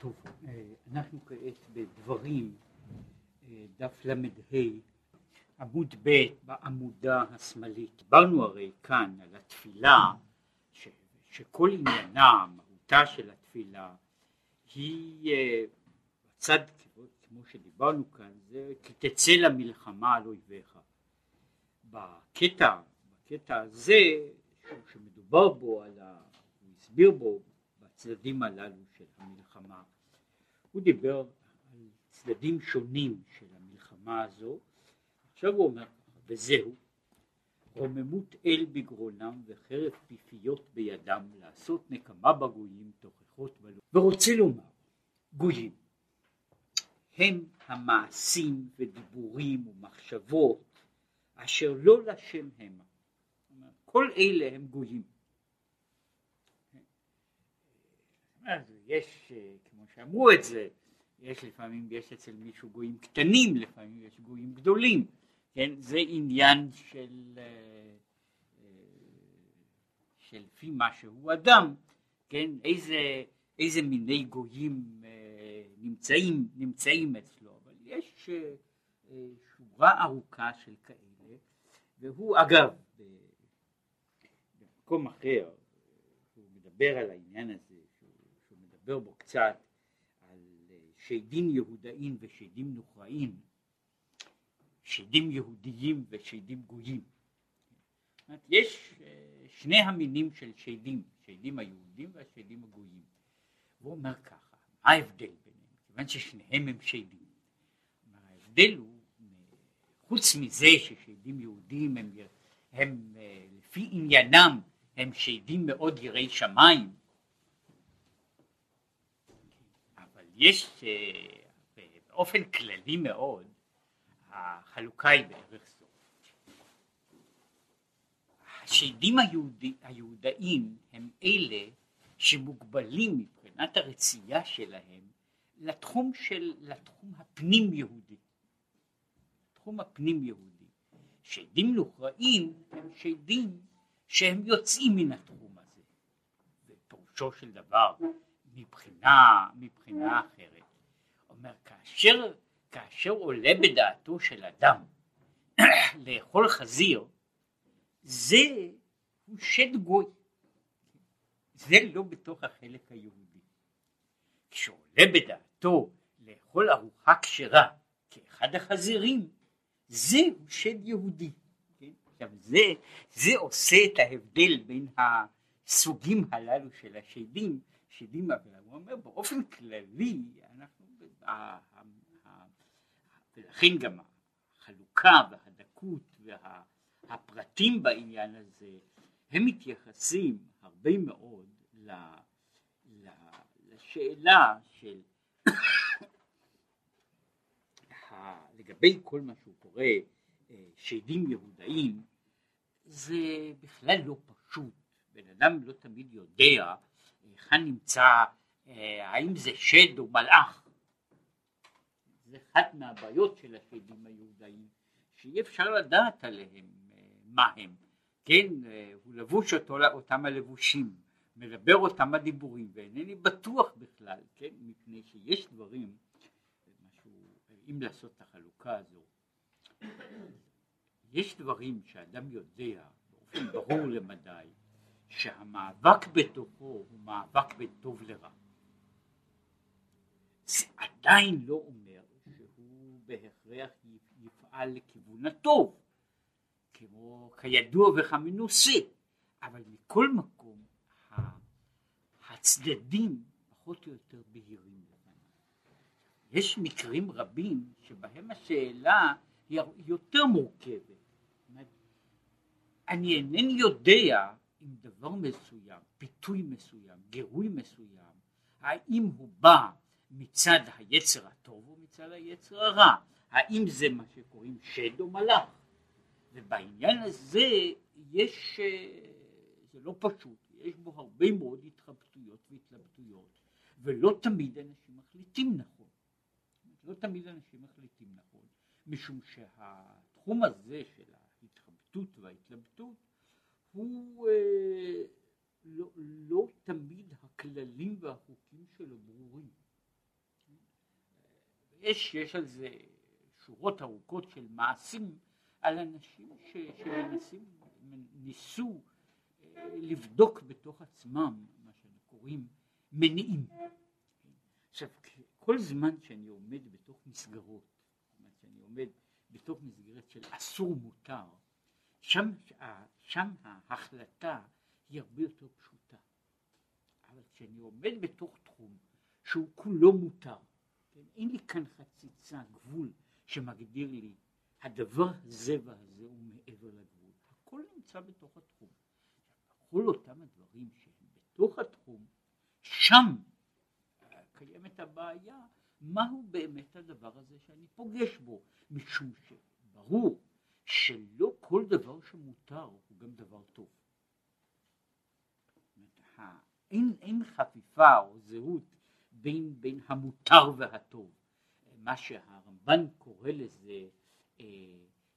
טוב, אה, אנחנו כעת בדברים, אה, דף ל"ה, עמוד ב' בעמודה השמאלית. דיברנו הרי כאן על התפילה, ש, שכל עניינה, מהותה של התפילה, היא אה, בצד, כמו שדיברנו כאן, זה כי תצא למלחמה על אויביך. בקטע, בקטע הזה, שמדובר בו, על ה, הוא הסביר בו בצדדים הללו של המלחמה. הוא דיבר על צדדים שונים של המלחמה הזו, עכשיו הוא אומר וזהו, רוממות אל בגרונם וחרב פיפיות בידם לעשות נקמה בגויים תוכחות בלו. ורוצה לומר, גויים הם המעשים ודיבורים ומחשבות אשר לא לשם המה. כל אלה הם גויים. אז יש, אה, שאמרו את זה, יש לפעמים, יש אצל מישהו גויים קטנים, לפעמים יש גויים גדולים, כן, זה עניין של, אה, אה, של לפי מה שהוא אדם, כן, איזה, איזה מיני גויים נמצאים, נמצאים אצלו, אבל יש שורה ארוכה של כאלה, והוא אגב, במקום אחר, הוא מדבר על העניין הזה, נדבר בו קצת אה, שדים יהודאים ושדים נוכרעים, שדים יהודיים ושדים גויים. יש אה, שני המינים של שדים, שדים היהודים והשדים הגויים. הוא אומר ככה, מה ההבדל ביניהם? כיוון ששניהם הם שדים. ההבדל הוא, חוץ מזה ששדים יהודים הם, הם אה, לפי עניינם הם שדים מאוד יראי שמיים, יש אה, באופן כללי מאוד החלוקה היא בערך זו. השדים היהודאים הם אלה שמוגבלים מבחינת הרצייה שלהם לתחום של, לתחום הפנים יהודי. תחום הפנים יהודי. שדים נוכרעים הם שדים שהם יוצאים מן התחום הזה. ופירושו של דבר מבחינה, מבחינה אחרת. אומר, כאשר, כאשר עולה בדעתו של אדם לאכול חזיר, זה הוא שד גוי. זה לא בתוך החלק היהודי. כשעולה בדעתו לאכול ארוחה כשרה כאחד החזירים, זה הוא שד יהודי. כן? עכשיו זה, זה עושה את ההבדל בין הסוגים הללו של השדים שדים אבל הוא אומר באופן כללי אנחנו, ולכן גם החלוקה והדקות והפרטים בעניין הזה הם מתייחסים הרבה מאוד לשאלה של לגבי כל מה שהוא קורא אה, שדים יהודאים זה בכלל לא פשוט, בן אדם לא תמיד יודע היכן נמצא, אה, האם זה שד או מלאך. זה אחת מהבעיות של השדים היהודאים, שאי אפשר לדעת עליהם אה, מה הם. כן, אה, הוא לבוש אותו, אותם הלבושים, מדבר אותם הדיבורים, ואינני בטוח בכלל, כן, מפני שיש דברים, משהו, אם לעשות את החלוקה הזו, יש דברים שאדם יודע באופן ברור למדי, שהמאבק בתוכו הוא מאבק בין טוב לרע. זה עדיין לא אומר שהוא בהכרח יפעל לכיוון הטוב, כמו כידוע וכמנוסה, אבל מכל מקום הצדדים פחות או יותר בהירים יש מקרים רבים שבהם השאלה היא יותר מורכבת. אני אינני יודע עם דבר מסוים, פיתוי מסוים, גירוי מסוים, האם הוא בא מצד היצר הטוב או מצד היצר הרע, האם זה מה שקוראים שד או מלאך, ובעניין הזה יש, אה, זה לא פשוט, יש בו הרבה מאוד התחבטויות והתלבטויות, ולא תמיד אנשים מחליטים נכון, לא תמיד אנשים מחליטים נכון, משום שהתחום הזה של ההתחבטות וההתלבטות הוא אה, לא, לא תמיד הכללים והחוקים שלו ברורים. יש, יש על זה שורות ארוכות של מעשים על אנשים ש, שמנסים, ניסו אה, לבדוק בתוך עצמם מה שאנחנו קוראים מניעים. עכשיו כל זמן שאני עומד בתוך מסגרות, שאני עומד בתוך מסגרת של אסור מותר, שם, שם ההחלטה היא הרבה יותר פשוטה. אבל כשאני עומד בתוך תחום שהוא כולו מותר, כן? אין לי כאן חציצה, גבול, שמגדיר לי הדבר הזה והזה הוא מעבר לגבול. הכל נמצא בתוך התחום. כל אותם הדברים שהם בתוך התחום, שם קיימת הבעיה, מהו באמת הדבר הזה שאני פוגש בו, משום שברור שלא כל דבר שמותר הוא גם דבר טוב. אין, אין חפיפה או זהות בין, בין המותר והטוב. מה שהרמב"ן קורא לזה אה,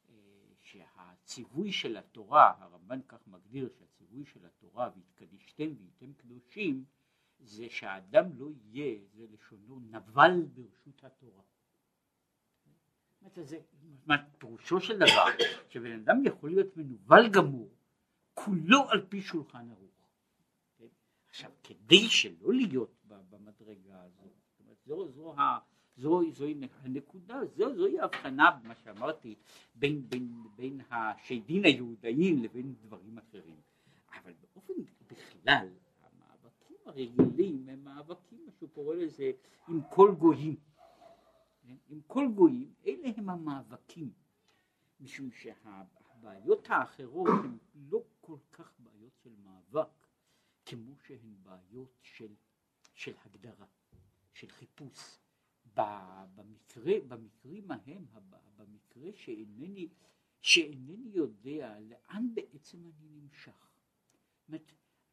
אה, שהציווי של התורה, הרמב"ן כך מגדיר שהציווי של התורה והתקדישתם והייתם קדושים זה שהאדם לא יהיה, זה לשונו, נבל ברשות התורה. פירושו של דבר, שבן אדם יכול להיות מנוול גמור, כולו על פי שולחן ערוך. כן? עכשיו, כדי שלא להיות במדרגה הזאת, זאת אומרת, זו, זו, זו, זוהי הנקודה, זו, זוהי ההבחנה, מה שאמרתי, בין, בין, בין השדים היהודאים לבין דברים אחרים. אבל באופן בכלל, הרגילים הם מאבקים, מה שהוא קורא לזה, עם כל גויים. כן? עם כל גויים, אלה הם המאבקים. משום שהבעיות האחרות הן לא כל כך בעיות של מאבק, כמו שהן בעיות של, של הגדרה, של חיפוש. במקרה, במקרים ההם, במקרה שאינני, שאינני יודע לאן בעצם אני נמשך. זאת אומרת,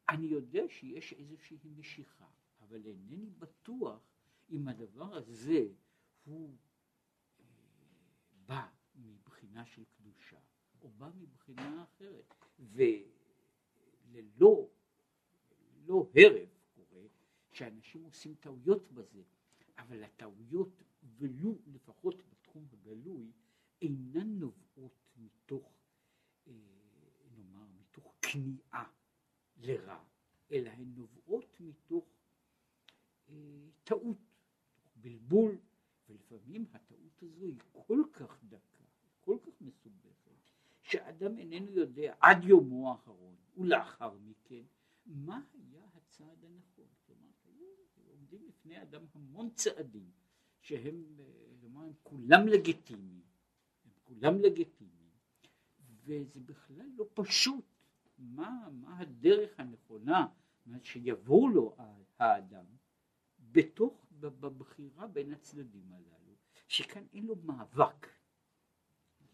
אני יודע שיש איזושהי משיכה, אבל אינני בטוח אם הדבר הזה הוא אה, בא מבחינה של קדושה או בא מבחינה אחרת. וללא לא הרף קורה שאנשים עושים טעויות בזה, אבל הטעויות, ולו לפחות בתחום הגלוי, אינן נובעות מתוך, אה, נאמר, מתוך כניעה. לרע, אלא הן נובעות מתוך אה, טעות, בלבול, ולפעמים הטעות הזו היא כל כך דקה, כל כך מסובכת, שאדם איננו יודע עד יומו האחרון ולאחר מכן מה היה הצעד הנכון. כלומר, עומדים לפני אדם המון צעדים שהם, כלומר, הם כולם לגיטימיים, הם כולם לגיטימיים, וזה בכלל לא פשוט מה, מה הדרך הנכונה שיבוא לו האדם בתוך, בבחירה בין הצדדים הללו, שכאן אין לו מאבק,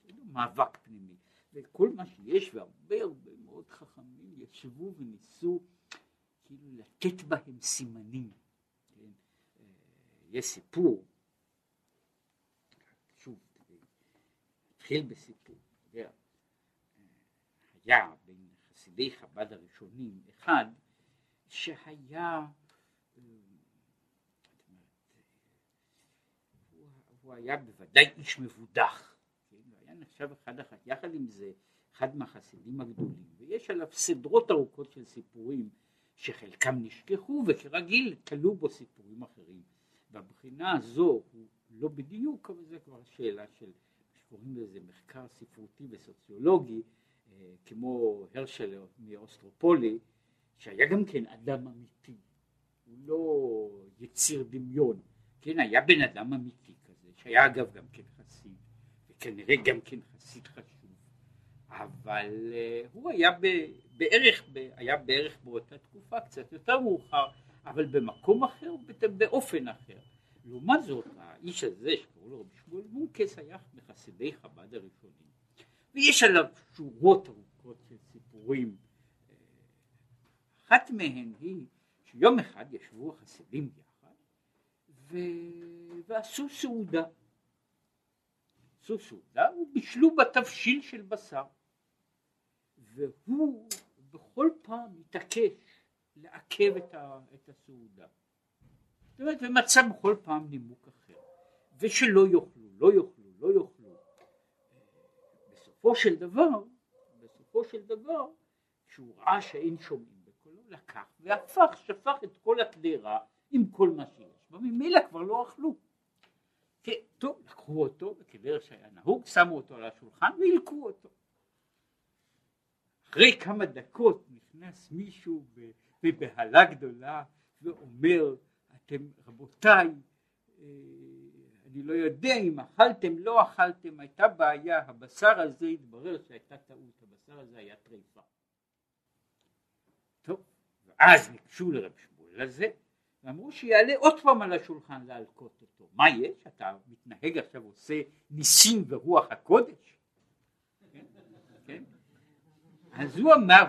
אין לו מאבק פנימי, וכל מה שיש, והרבה הרבה מאוד חכמים ישבו וניסו כאילו לתת בהם סימנים, כן? אה, יש סיפור, שוב, נתחיל בסיפור, היה בין חסידי חב"ד הראשונים, אחד שהיה, אה, הוא היה בוודאי איש מבודח, כן? היה נחשב אחד אחת, יחד עם זה אחד מהחסידים הגדולים, ויש עליו סדרות ארוכות של סיפורים שחלקם נשכחו וכרגיל תלו בו סיפורים אחרים. והבחינה הזו הוא לא בדיוק, אבל זה כבר שאלה של, שקוראים לזה מחקר ספרותי וסוציולוגי, כמו הרשל מאוסטרופולי, שהיה גם כן אדם אמיתי, הוא לא יציר דמיון, כן, היה בן אדם אמיתי שהיה אגב גם כן חסיד, וכנראה גם כן חסיד חשוב, אבל uh, הוא היה ב, בערך, היה בערך באותה תקופה, קצת יותר מאוחר, אבל במקום אחר, באופן אחר. לעומת זאת, האיש הזה שקראו לו רבי שמואל מונקס היה מחסידי חב"ד הראשונים. ויש עליו שורות ארוכות של סיפורים. אחת מהן היא שיום אחד ישבו החסידים יחד ו... ועשו סעודה. עשו סעודה ובישלו בתבשיל של בשר. והוא בכל פעם התעקש לעכב את, ה... את הסעודה. זאת אומרת, ומצא בכל פעם נימוק אחר. ושלא יאכלו, לא יאכלו, לא יאכלו. בסופו של דבר, בסופו של דבר, כשהוא ראה שאין שומעים בקולו, לקח והפך, שפך את כל הקדרה עם כל מה שיש בה, ממילא כבר לא אכלו. טוב, לקחו אותו, וכדרך שהיה נהוג, שמו אותו על השולחן והילקו אותו. אחרי כמה דקות נכנס מישהו בבהלה גדולה ואומר, אתם רבותיי, אה, אני לא יודע אם אכלתם, לא אכלתם, הייתה בעיה, הבשר הזה התברר שהייתה טעות, הבשר הזה היה טריפה. טוב, ואז ניגשו לרב שמואל הזה, ואמרו שיעלה עוד פעם על השולחן להלקות אותו. מה יש? אתה מתנהג עכשיו עושה ניסים ורוח הקודש? כן? כן? אז הוא אמר,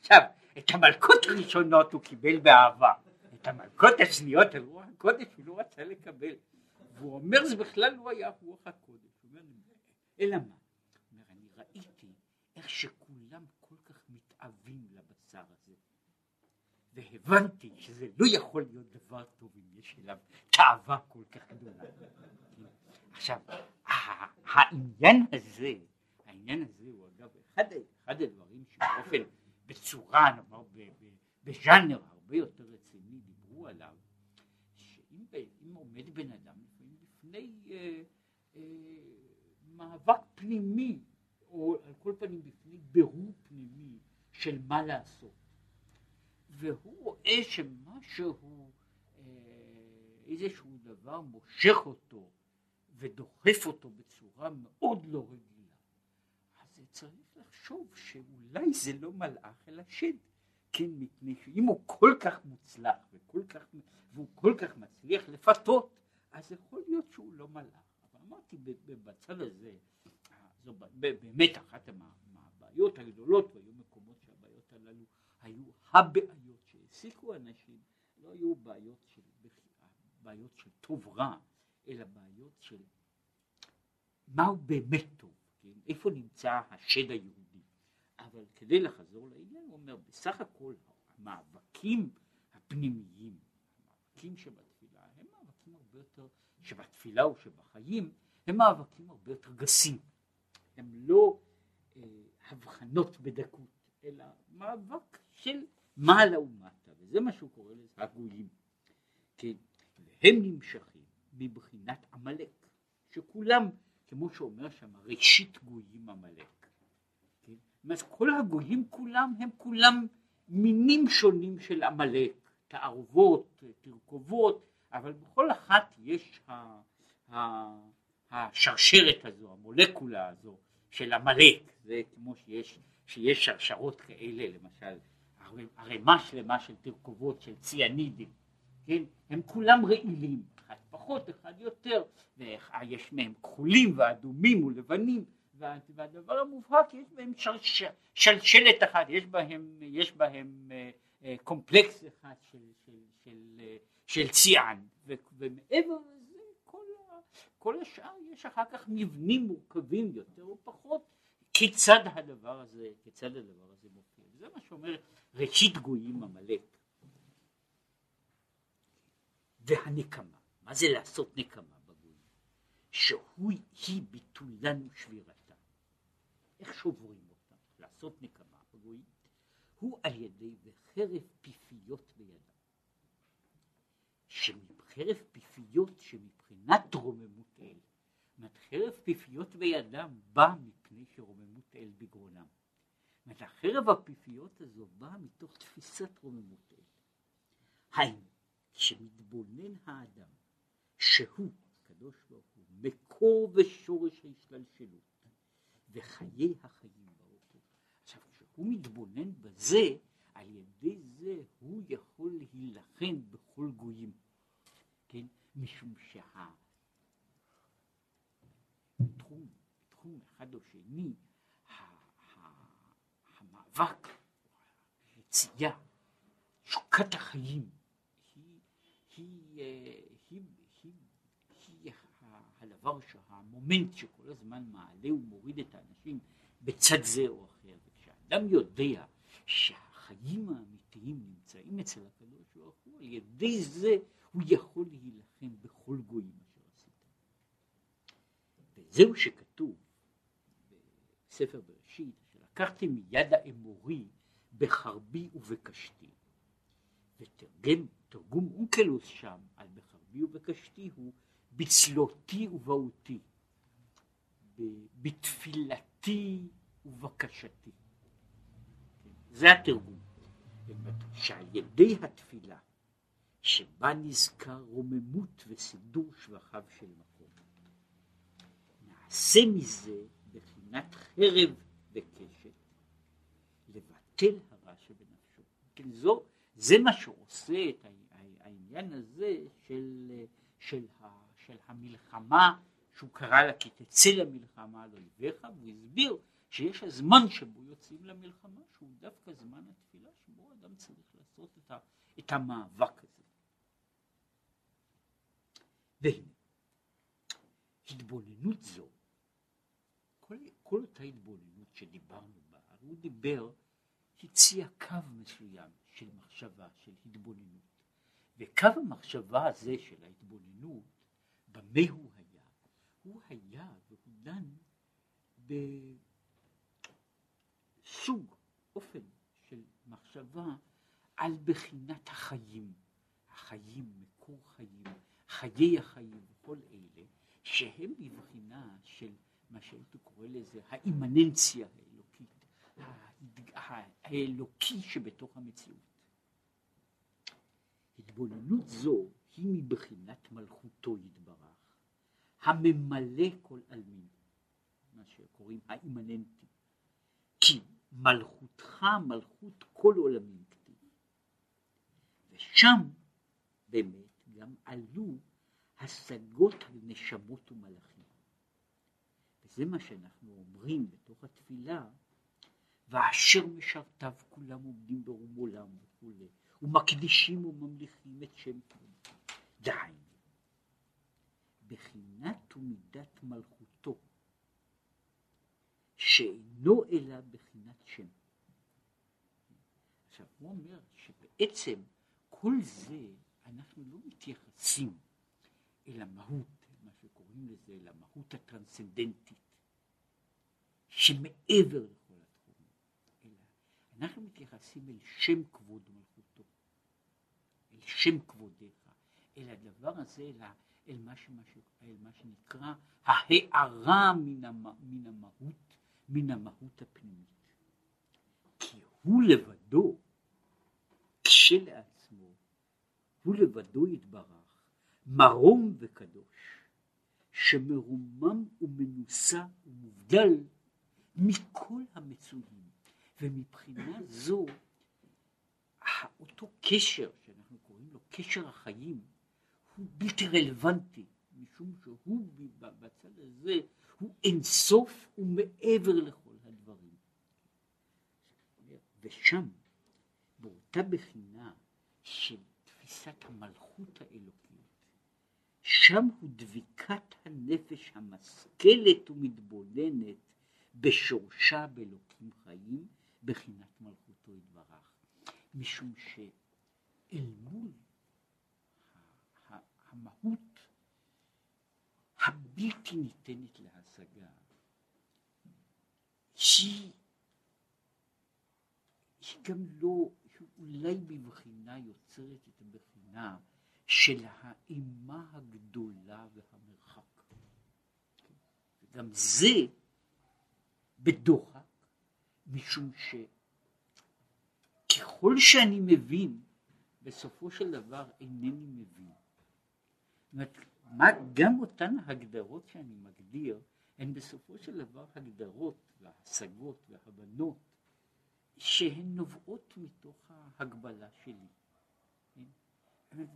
עכשיו, את המלכות הראשונות הוא קיבל באהבה, את המלכות השניות על רוח הקודש הוא לא רצה לקבל. והוא אומר זה בכלל לא היה רוח הקודש. אלא מה? אני ראיתי איך שכולם כל כך מתאווים לבשר הזה. והבנתי שזה לא יכול להיות דבר טוב אם יש אליו תאווה כל כך גדולה. עכשיו, העניין הזה, העניין הזה הוא אגב אחד, אחד הדברים שבאופן, בצורה, נאמר, בז'אנר הרבה יותר רציני דיברו עליו, שאם עומד בן אדם לפעמים בפני אה, אה, מאבק פנימי, או על כל פנים בפני בירור פנימי של מה לעשות. והוא רואה שמשהו, אה, איזשהו דבר מושך אותו ודוחף אותו בצורה מאוד לא רגילה, אז צריך לחשוב שאולי זה לא מלאך אלא שד. כן, מפני שאם הוא כל כך מוצלח וכל כך, והוא כל כך מצליח לפתות, אז יכול להיות שהוא לא מלאך. אבל אמרתי, בצד הזה, זו באמת אחת מהבעיות הגדולות, והיו מקומות שהבעיות הללו היו הבעיות שהעסיקו אנשים, לא היו בעיות של, בעיות של טוב רע, אלא בעיות של מהו באמת טוב, כן? איפה נמצא השד היהודי. אבל כדי לחזור לעניין, הוא אומר, בסך הכל המאבקים הפנימיים, המאבקים שבתפילה, הם מאבקים הרבה יותר, שבתפילה או שבחיים, הם מאבקים הרבה יותר גסים. הם לא אה, הבחנות בדקות, אלא מאבק של מעלה ומטה, וזה מה שהוא קורא לזה הגויים. כן, והם נמשכים מבחינת עמלק, שכולם, כמו שאומר שם, ראשית גויים עמלק. כן? זאת כל הגויים כולם הם כולם מינים שונים של עמלק, תערובות, תרכובות, אבל בכל אחת יש ה, ה, השרשרת הזו, המולקולה הזו של עמלק, זה כמו שיש, שיש שרשרות כאלה למשל ערימה שלמה של תרכובות של ציאנידים, כן? הם כולם רעילים, אחד פחות, אחד יותר, ויש מהם כחולים ואדומים ולבנים, והדבר המובהק, יש בהם שלש, שלשלת אחת, יש בהם, יש בהם אה, אה, קומפלקס אחד של, של, של, אה, של ציאן, ומעבר לזה כל, כל השאר יש אחר כך מבנים מורכבים יותר או פחות, כיצד הדבר הזה, כיצד הדבר הזה מופיע. זה מה שאומר ראשית גויים עמלק. והנקמה, מה זה לעשות נקמה בגויים? שהוא היא ביטולן ושבירתה. איך שוברים אותה? לעשות נקמה בגויים? הוא על ידי וחרב פיפיות בידם. שחרב פיפיות שמבחינת רוממות אל, זאת חרב פיפיות בידם בא מפני שרוממות אל בגרונם. זאת החרב הפיפיות הזו באה מתוך תפיסת רוממות אל. היינו, כשמתבונן האדם שהוא, הקדוש ברוך הוא, מקור ושורש ההשתלשלות וחיי החיים ברוך. עכשיו, כשהוא מתבונן בזה, על ידי זה הוא יכול להילחם בכל גויים, כן? משום שהתחום, תחום אחד או שני, המאבק, היציאה, שוקת החיים, היא, הדבר, המומנט שכל הזמן מעלה ומוריד את האנשים בצד זה או אחר. וכשאדם יודע שהחיים האמיתיים נמצאים אצל הקדוש ברוך הוא, על ידי זה הוא יכול להילחם בכל גויים אשר עשית. זהו שכתוב בספר בראשית, לקחתי מיד האמורי בחרבי ובקשתי, ותרגם, תרגום אונקלוס שם על בחרבי ובקשתי הוא בצלותי ובהותי, בתפילתי ובקשתי. זה התרגום. שעל ידי התפילה שבה נזכר רוממות וסידור שבחיו של מקום, נעשה מזה בחינת חרב וקשת, לבטל הרע שבנפשו. כן, זו, זה מה שעושה את העניין הזה של, של, של המלחמה, שהוא קרא לה כי תצא למלחמה על אויביך, והוא הסביר שיש הזמן שבו יוצאים למלחמה, שהוא דווקא זמן התפילה, שבו אדם צריך לעשות את, ה, את המאבק הזה. והנה, התבוננות זו, כל, כל אותה התבוננות שדיברנו בה, הוא דיבר, הציע קו מסוים של מחשבה, של התבוננות. וקו המחשבה הזה של ההתבוננות, במה הוא היה? הוא היה והוא דן בסוג, אופן של מחשבה על בחינת החיים, החיים, מקור חיים, חיי החיים וכל אלה, שהם בבחינה של מה שהייתי קורא לזה האימננציה האלוקית, האלוקי שבתוך המציאות. התבוננות זו היא מבחינת מלכותו יתברך, הממלא כל עלמין, מה שקוראים האימננטי. כי מלכותך מלכות כל עולמים כתיב. ושם באמת גם עלו השגות על נשמות ומלאכים. וזה מה שאנחנו אומרים בתוך התפילה, ואשר משרתיו כולם עומדים ברום עולם וכולי, ומקדישים וממליכים את שם כבודו. דהיינו, בחינת ומידת מלכותו, שאינו אלא בחינת שם. עכשיו הוא אומר שבעצם כל זה אנחנו לא מתייחסים אל המהות, מה שקוראים לזה, אל המהות הטרנסצנדנטית, שמעבר לכל התחומים, אלא אנחנו מתייחסים אל שם כבוד מלכותו, אל שם כבודיך, אל הדבר הזה, אל, אל, מה, שמשהו, אל מה שנקרא ההארה מן, המ, מן המהות, מן המהות הפנימית. כי הוא לבדו, כשלעצמו, הוא לבדו יתברך, מרום וקדוש, שמרומם ומנוסה ומובדל מכל המצויים, ומבחינה זו אותו קשר שאנחנו קוראים לו קשר החיים הוא בלתי רלוונטי משום שהוא בצד הזה הוא אינסוף ומעבר לכל הדברים. ושם באותה בחינה של תפיסת המלכות האלוקית, שם הוא דביקת הנפש המשכלת ומתבוננת בשורשה באלוקים חיים, בחינת מלכותו יתברך. משום שאל מול המהות הבלתי ניתנת להשגה, שהיא גם לא אולי בבחינה יוצרת את הבחינה של האימה הגדולה והמרחק. וגם זה בדוחק, משום שככל שאני מבין, בסופו של דבר אינני מבין. זאת אומרת, גם אותן הגדרות שאני מגדיר, הן בסופו של דבר הגדרות והשגות והבנות שהן נובעות מתוך ההגבלה שלי.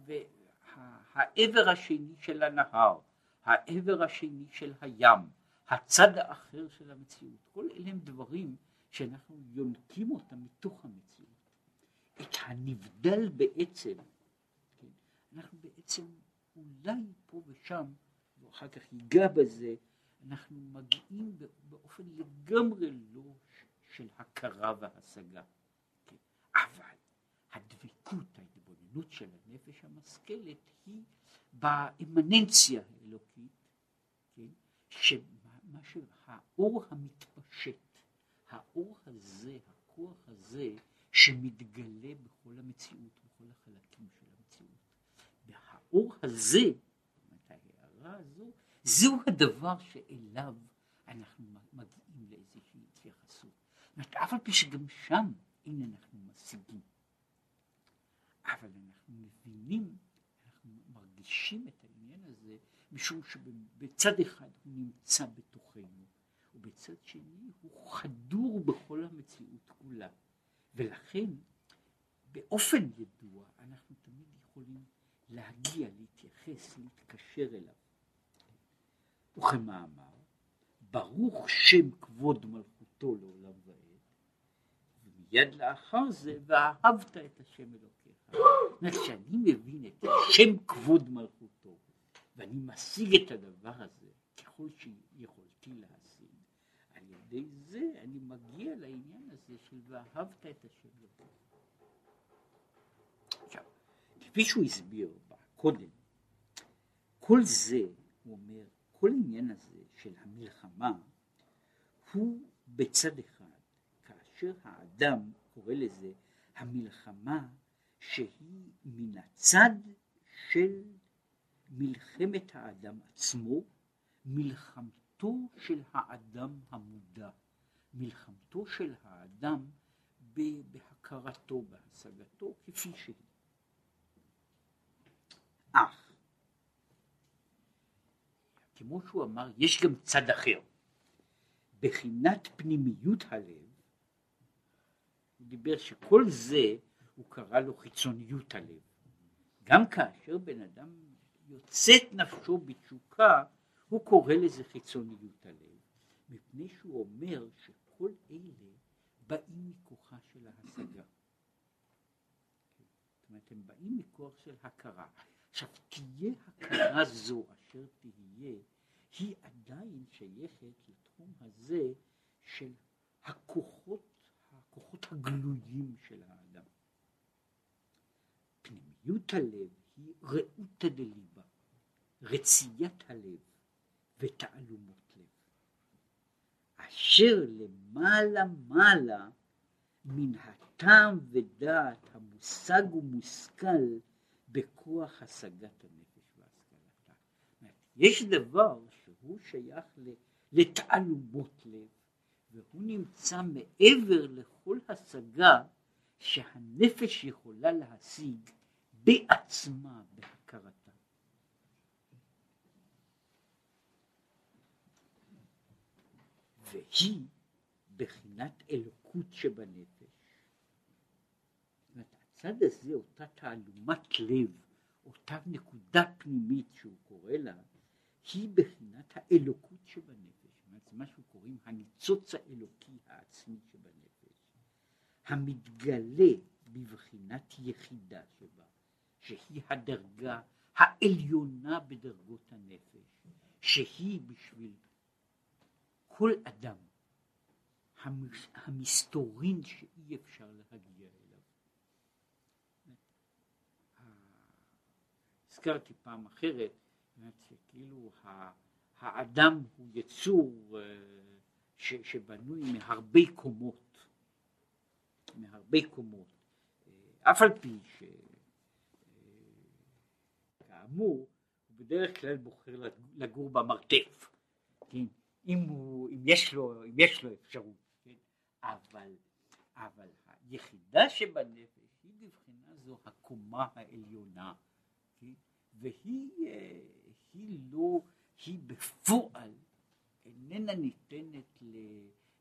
והעבר השני של הנהר, העבר השני של הים, הצד האחר של המציאות, כל אלה הם דברים שאנחנו יונקים אותם מתוך המציאות. את הנבדל בעצם, כן, אנחנו בעצם אולי פה ושם, ואחר כך ייגע בזה, אנחנו מגיעים באופן לגמרי לא של הכרה והשגה. כן. אבל הדבקות, ההתבוננות של הנפש המשכלת היא באמננציה האלוקית, כן, שמה האור המתפשט, האור הזה, הכוח הזה, שמתגלה בכל המציאות, בכל החלקים של המציאות. והאור הזה, ההערה הזו, זהו הדבר שאליו אנחנו מגיעים לאיזושהי התייחסות. זאת אף על פי שגם שם אין אנחנו משיגים. אבל אנחנו מבינים, אנחנו מרגישים את משום שבצד אחד הוא נמצא בתוכנו, ובצד שני הוא חדור בכל המציאות כולה. ולכן באופן ידוע אנחנו תמיד יכולים להגיע, להתייחס, להתקשר אליו. וכמאמר, ברוך שם כבוד מלכותו לעולם ועד, ומיד לאחר זה, ואהבת את השם אלוקיך. זאת אומרת, כשאני מבין את שם כבוד מלכותו, ואני משיג את הדבר הזה, ככל שיכולתי להשיג, על ידי זה אני מגיע לעניין הזה של ואהבת את השם אלוקיך. עכשיו, כפי שהוא הסביר קודם, כל זה, הוא אומר, כל העניין הזה של המלחמה הוא בצד אחד, כאשר האדם קורא לזה המלחמה שהיא מן הצד של מלחמת האדם עצמו, מלחמתו של האדם המודע, מלחמתו של האדם בהכרתו, בהשגתו, כפי שהיא. אך כמו שהוא אמר, יש גם צד אחר. בחינת פנימיות הלב, הוא דיבר שכל זה, הוא קרא לו חיצוניות הלב. גם כאשר בן אדם יוצאת נפשו בתשוקה, הוא קורא לזה חיצוניות הלב, מפני שהוא אומר שכל אלה באים מכוחה של ההשגה. זאת אומרת, הם באים מכוח של הכרה. עכשיו, תהיה הכרה זו אשר תהיה, היא עדיין שייכת לתחום הזה של הכוחות, הכוחות הגלויים של האדם. פנימיות הלב היא רעותא דליבה, רציית הלב ותעלומות לב, אשר למעלה מעלה מן הטעם ודעת המושג ומושכל בכוח השגת הנפש והשכלתה. יש דבר שהוא שייך לתעלומות לב, והוא נמצא מעבר לכל השגה שהנפש יכולה להשיג בעצמה בהכרתה. והיא בחינת אלוקות שבנפש. הצד הזה, אותה תעלומת לב, אותה נקודה פנימית שהוא קורא לה, היא בחינת האלוקות שבנפש, זאת אומרת, זה מה שהוא קוראים הניצוץ האלוקי העצמי שבנפש, המתגלה בבחינת יחידה שבה, שהיא הדרגה העליונה בדרגות הנפש, שהיא בשביל כל אדם המסתורין שאי אפשר להגיע אליו. הזכרתי פעם אחרת, שכאילו האדם הוא יצור אה, שבנוי מהרבה קומות, מהרבה קומות, אה, אף על פי שכאמור אה, הוא בדרך כלל בוחר לגור במרתף, כן? אם, הוא, אם, יש לו, אם יש לו אפשרות, כן? אבל, אבל היחידה שבנפש היא בבחינה זו הקומה העליונה והיא היא לא, היא בפועל איננה ניתנת, ל,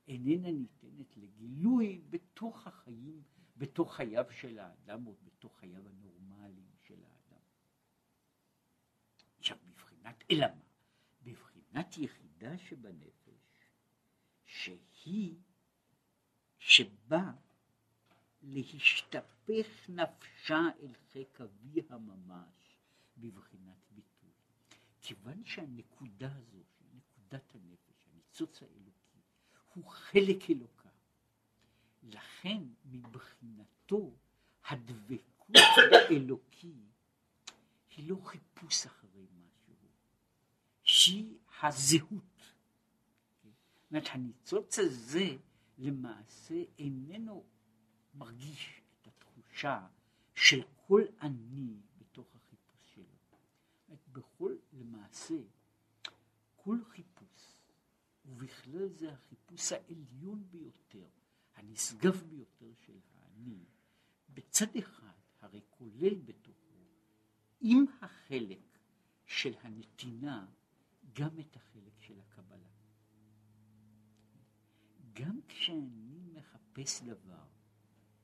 איננה ניתנת לגילוי בתוך החיים, בתוך חייו של האדם או בתוך חייו הנורמליים של האדם. עכשיו, בבחינת אלא מה? בבחינת יחידה שבנפש, שהיא, שבאה להשתפך נפשה אל חיק אביה ממש, בבחינת ביטוי. כיוון שהנקודה הזו, נקודת הנפש, הניצוץ האלוקי, הוא חלק אלוקה, לכן מבחינתו הדבקות האלוקי היא לא חיפוש אחרי משהו, היא הזהות. זאת אומרת, הניצוץ הזה למעשה איננו מרגיש את התחושה של כל אני בתוך החיפוש שלו. בכל, למעשה, כל חיפוש, ובכלל זה החיפוש העליון ביותר, הנשגב ביותר של האני, בצד אחד הרי כולל בתוכו עם החלק של הנתינה גם את החלק של הקבלה. גם כשאני מחפש דבר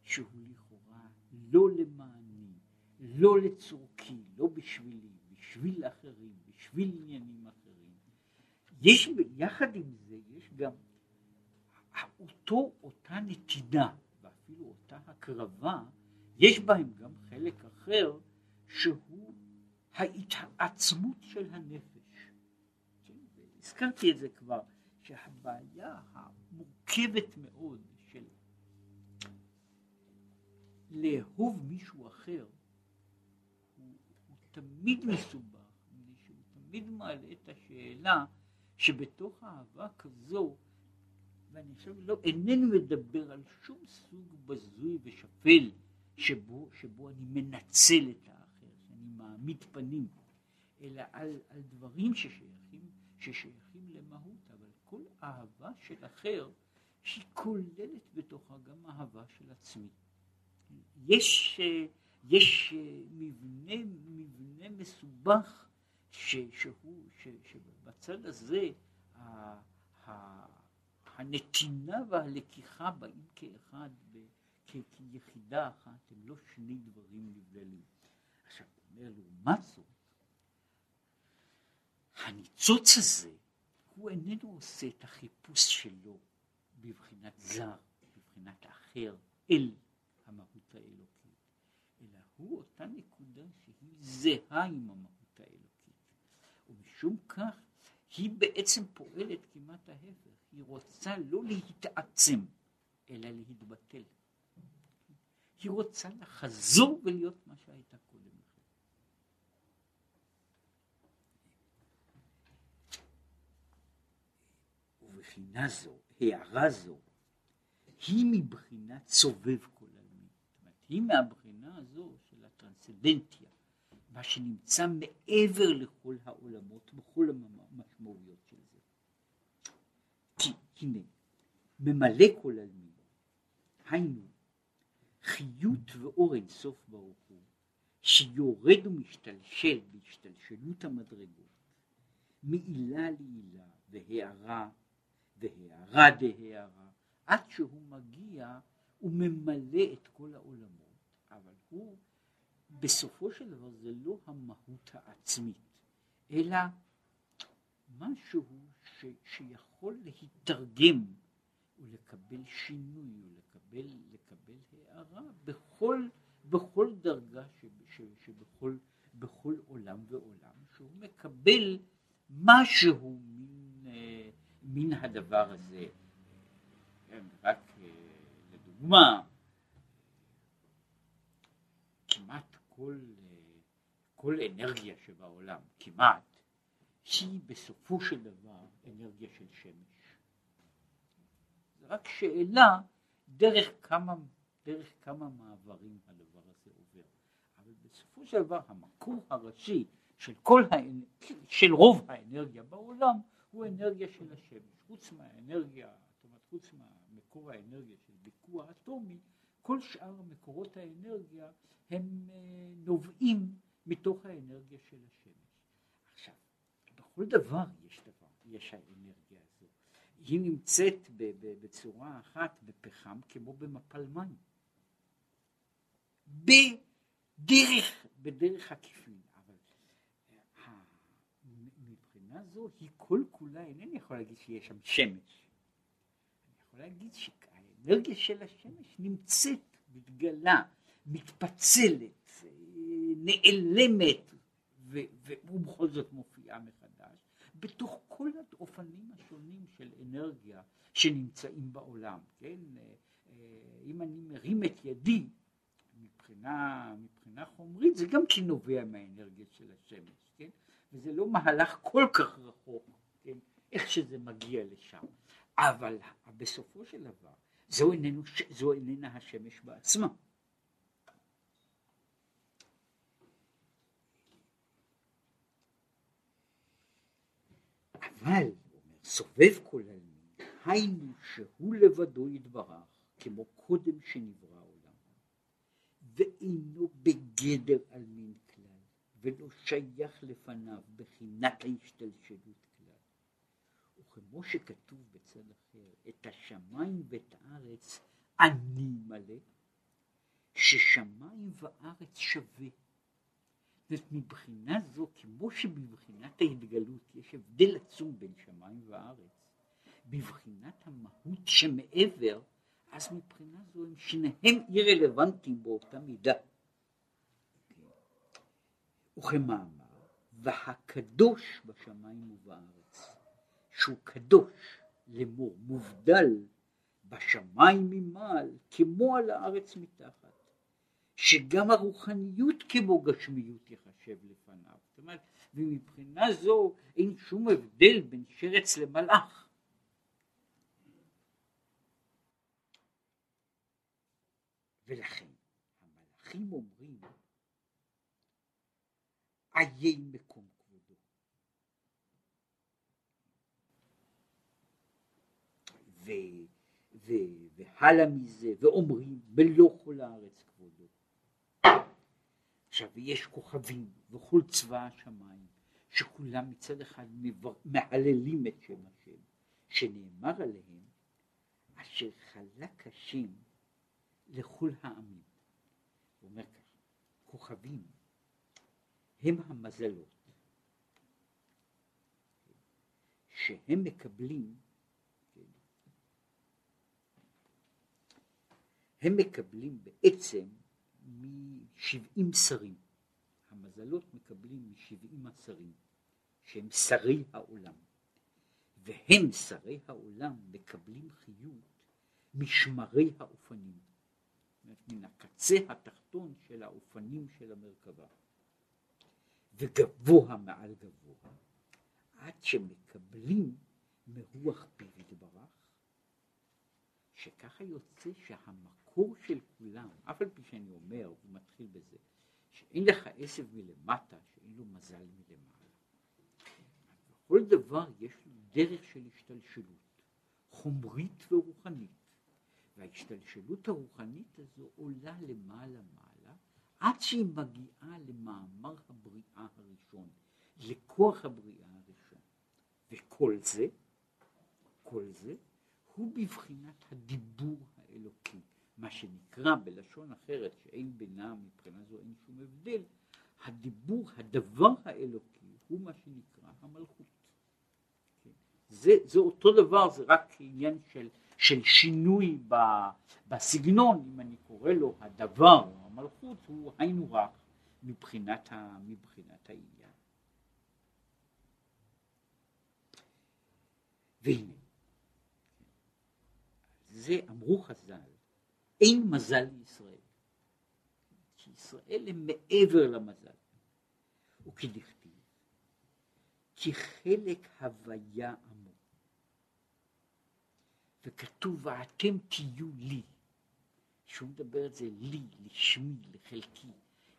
שהוא לכאורה לא למעני, לא לצורכי, לא בשבילי, בשביל אחרים, בשביל עניינים אחרים, יש יחד עם זה, יש גם אותו, אותה נתינה ואפילו אותה הקרבה, יש בהם גם חלק אחר שהוא ההתעצמות של הנפש. הזכרתי את זה כבר, שהבעיה המורכבת מאוד של לאהוב מישהו אחר הוא, הוא תמיד מסובך, שהוא תמיד מעלה את השאלה שבתוך אהבה כזו, ואני עכשיו לא, אינני מדבר על שום סוג בזוי ושפל שבו, שבו אני מנצל את האחר, שאני מעמיד פנים, אלא על, על דברים ששייכים, ששייכים למהות, אבל כל אהבה של אחר שהיא כוללת בתוכה גם אהבה של עצמי. יש, יש מבנה, מבנה מסובך ש, שהוא, ש, שבצד הזה ה, ה, הנתינה והלקיחה באים כאחד ב, כיחידה אחת, הם לא שני דברים נבדלים. עכשיו, לעומת זאת, הניצוץ הזה, הוא איננו עושה את החיפוש שלו בבחינת זר, בבחינת אחר, אל המהות האלוקית, אלא הוא אותה נקודה שהיא זהה עם המהות האלוקית. ומשום כך, היא בעצם פועלת כמעט ההפך, היא רוצה לא להתעצם, אלא להתבטל. היא רוצה לחזור ולהיות מה שהייתה קודם לכן. ובחינה זו, הערה זו, היא מבחינת סובב כל עלמין. זאת אומרת, היא מהבחינה הזו של הטרנסדנטיה, מה שנמצא מעבר לכל העולמות, בכל המשמעויות של זה. כי הנה, ממלא כל עלמין, היינו חיות ואור אינסוף ברוך הוא, שיורד ומשתלשל בהשתלשלות המדרגות, מעילה לעילה והערה והערה דהערה, עד שהוא מגיע וממלא את כל העולמות, אבל הוא בסופו של דבר זה לא המהות העצמית, אלא משהו ש, שיכול להתרגם ולקבל שינוי ולקבל לקבל הערה בכל, בכל דרגה ש, ש, שבכל בכל עולם ועולם, שהוא מקבל משהו מן, אה, מן הדבר הזה. כן, רק אה, לדוגמה, כמעט כל, אה, כל אנרגיה שבעולם, כמעט, היא בסופו של דבר אנרגיה של שמש. זה רק שאלה דרך כמה, דרך כמה מעברים הדבר הזה עובר. אבל בסופו של דבר המקור הראשי של כל האנ... של רוב האנרגיה בעולם הוא אנרגיה של השמש. חוץ מהאנרגיה, זאת אומרת חוץ מהמקור האנרגיה של ביקוע אטומי, כל שאר מקורות האנרגיה הם אה, נובעים מתוך האנרגיה של השמש. עכשיו, בכל דבר יש דבר, יש האנרגיה הזו. היא נמצאת בצורה אחת בפחם כמו במפל מים. בדרך, בדרך עקיפין. אה, מבחינה זו היא כל כולה, אינני יכול להגיד שיש שם שמש. אני יכול להגיד שהאנרגיה של השמש נמצאת, מתגלה, מתפצלת, אה, נעלמת, ובכל זאת מופיעה מחדש, בתוך כל האופנים השונים של אנרגיה שנמצאים בעולם, כן? אה, אם אני מרים את ידי מבחינה, מבחינה חומרית זה גם כן נובע מהאנרגיה של השמש, כן? וזה לא מהלך כל כך רחוק, כן? איך שזה מגיע לשם. אבל בסופו של דבר זו, איננו, זו איננה השמש בעצמה. אבל, סובב כל עלמין, היינו שהוא לבדו יתברך, כמו קודם שנברא העולם, ואינו בגדר עלמין ולא שייך לפניו בחינת ההשתלשלות כלל. וכמו שכתוב בצד אחר, את השמיים ואת הארץ אני מלא, ששמיים וארץ שווה. זאת מבחינה זו, כמו שבבחינת ההתגלות יש הבדל עצום בין שמיים וארץ, בבחינת המהות שמעבר, אז מבחינה זו הם שניהם אי רלוונטיים באותה מידה. וכמאמר, והקדוש בשמיים ובארץ, שהוא קדוש לאמור, מובדל בשמיים ממעל, כמו על הארץ מתחת. שגם הרוחניות כמו גשמיות יחשב לפניו. זאת אומרת, ומבחינה זו אין שום הבדל בין שרץ למלאך. ולכן המלאכים אומרים איי מקום כבודו. ו, ו, והלאה מזה, ואומרים מלוא כל הארץ עכשיו יש כוכבים וכל צבא השמיים שכולם מצד אחד מהללים את שם השם שנאמר עליהם אשר חלק השם לכל העמים. הוא אומר כך, כוכבים הם המזלות שהם מקבלים הם מקבלים בעצם משבעים שרים. המזלות מקבלים משבעים השרים, שהם שרי העולם. והם, שרי העולם, מקבלים חיות משמרי האופנים. מן הקצה התחתון של האופנים של המרכבה. וגבוה מעל גבוה, עד שמקבלים מרוח פיו יתברך, שככה יוצא שהמקום המקור של כולם, אף על פי שאני אומר, הוא מתחיל בזה, שאין לך עשב מלמטה, שאין לו מזל מלמעלה. בכל דבר יש לו דרך של השתלשלות, חומרית ורוחנית. וההשתלשלות הרוחנית הזו עולה למעלה מעלה, עד שהיא מגיעה למאמר הבריאה הראשון, לכוח הבריאה הראשון. וכל זה, כל זה, הוא בבחינת הדיבור האלוקי. מה שנקרא בלשון אחרת, שאין בינם מבחינה זו אין שום הבדל, הדיבור, הדבר האלוקי, הוא מה שנקרא המלכות. זה, זה אותו דבר, זה רק עניין של, של שינוי ב, בסגנון, אם אני קורא לו הדבר, המלכות, הוא היינו רק מבחינת, ה, מבחינת העניין. והנה, זה אמרו חז"ל, אין מזל לישראל. כי ישראל הם מעבר למזל. וכדכתיב, כי חלק הוויה עמו. וכתוב, ואתם תהיו לי. שהוא מדבר את זה לי, לשמי, לחלקי.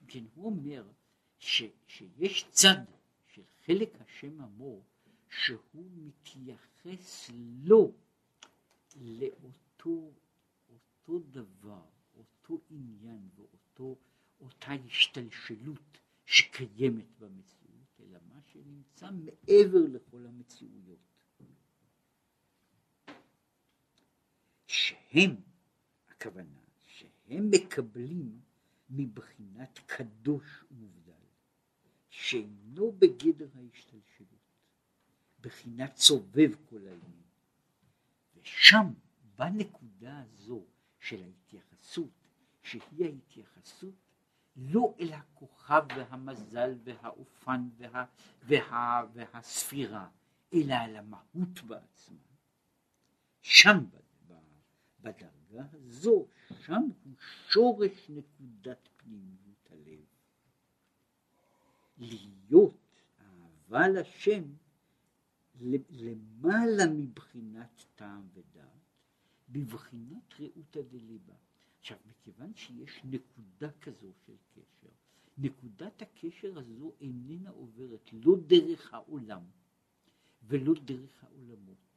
כן, הוא אומר ש, שיש צד של חלק השם עמו, שהוא מתייחס לו לאותו אותו דבר, אותו עניין ואותה השתלשלות שקיימת במציאות, אלא מה שנמצא מעבר לכל המציאויות. שהם, הכוונה, שהם מקבלים מבחינת קדוש ומובדל, שאינו בגדר ההשתלשלות, בחינת סובב כל העניין. ושם, בנקודה הזו, של ההתייחסות, שהיא ההתייחסות לא אל הכוכב והמזל והאופן וה, וה, והספירה, אלא על המהות בעצמה. שם בדרגה הזו, שם הוא שורש נקודת פנימיות הלב. להיות אהבה לשם למעלה מבחינת טעם ודעת, בבחינת ראותא דליבה. עכשיו, מכיוון שיש נקודה כזו של קשר, נקודת הקשר הזו איננה עוברת לא דרך העולם ולא דרך העולמות.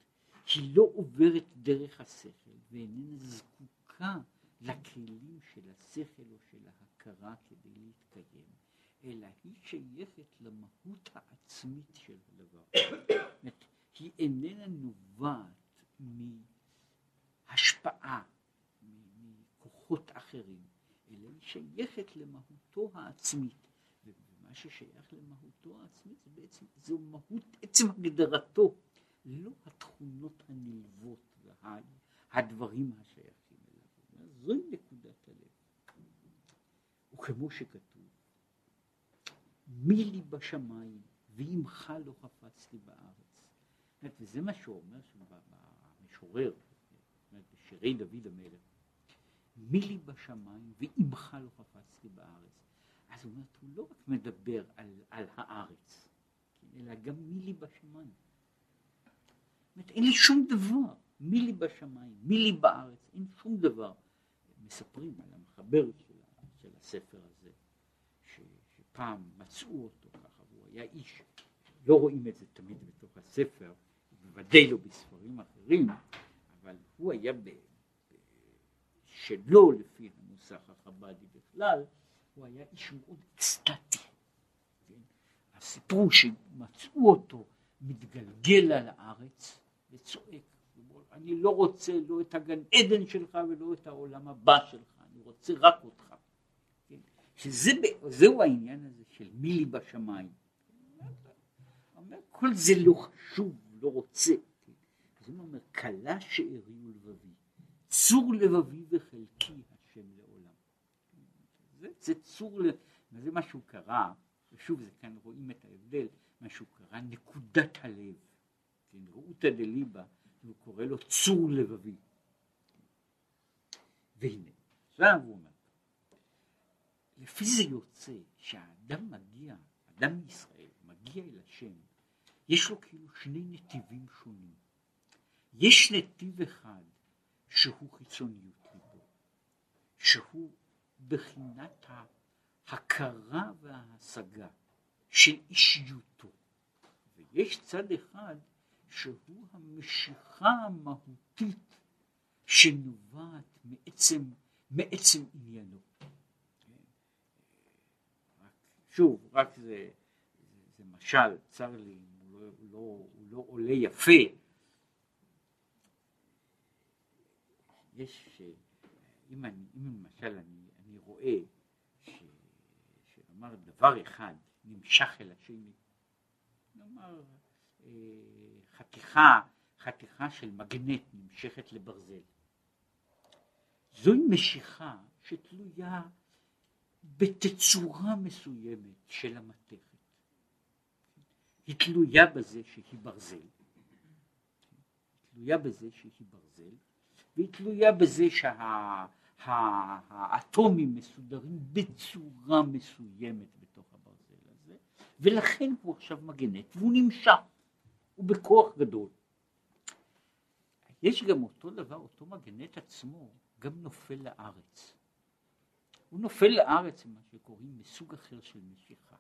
היא לא עוברת דרך השכל ואיננה זקוקה לכלים של השכל או של ההכרה כדי להתקיים, אלא היא שייכת למהות העצמית של הדבר. היא איננה נובעת מהשפעה, מכוחות אחרים, אלא היא שייכת למהותו העצמית. ומה ששייך למהותו העצמית זה בעצם, זו מהות, עצם הגדרתו, לא והדברים השייכים אליו. זוהי נקודת הלב. וכמו שכתוב, מי לי בשמיים ועמך לא חפצתי בארץ. וזה מה שהוא אומר שם במשורר, בשירי דוד המלך. מי לי בשמיים ועמך לא חפצתי בארץ. אז הוא אומר, הוא לא רק מדבר על, על הארץ, כן, אלא גם מי לי בשמיים. אומרת, אין לי שום דבר, מי לי בשמיים, מי לי בארץ, אין שום דבר. מספרים על המחבר של, של הספר הזה, ש, שפעם מצאו אותו ככה, והוא היה איש, לא רואים את זה תמיד בתוך הספר, בוודאי לא בספרים אחרים, אבל הוא היה ב, שלא לפי המוסך החב"די בכלל, הוא היה איש מאוד אקסטטי. כן? הסיפור שמצאו אותו מתגלגל על הארץ וצועק, אני לא רוצה לא את הגן עדן שלך ולא את העולם הבא שלך, אני רוצה רק אותך. כן? שזהו העניין הזה של מי לי בשמיים. כל זה לא חשוב, לא רוצה. אז הוא אומר, כלה שארי ולבבי. צור לבבי וחלקי השם לעולם. זה, זה צור, זה מה שהוא קרא, ושוב זה כאן רואים את ההבדל, מה שהוא קרא נקודת הלב, כן, ראותא דליבה, הוא קורא לו צור לבבי. והנה, עכשיו הוא אומר, לפי זה יוצא שהאדם מגיע, אדם מישראל מגיע אל השם, יש לו כאילו שני נתיבים שונים. יש נתיב אחד שהוא חיצוניות ליבו, שהוא בחינת ההכרה וההשגה של אישיותו, ויש צד אחד שהוא המשיכה המהותית שנובעת מעצם, מעצם עניינו. שוב, רק זה, זה, משל, צר לי, הוא לא, הוא לא, הוא לא עולה יפה, יש, אם, אני, אם למשל אני, אני רואה ש, שנאמר דבר אחד נמשך אל השני, נאמר אה, חתיכה, חתיכה של מגנט נמשכת לברזל, זוהי משיכה שתלויה בתצורה מסוימת של המתכת. היא תלויה בזה שהיא ברזל, תלויה בזה שהיא ברזל, והיא תלויה בזה שהאטומים שה, מסודרים בצורה מסוימת בתוך הברזל הזה, ולכן הוא עכשיו מגנט והוא נמשך, הוא בכוח גדול. יש גם אותו דבר, אותו מגנט עצמו גם נופל לארץ. הוא נופל לארץ, מה שקוראים מסוג אחר של משיכה.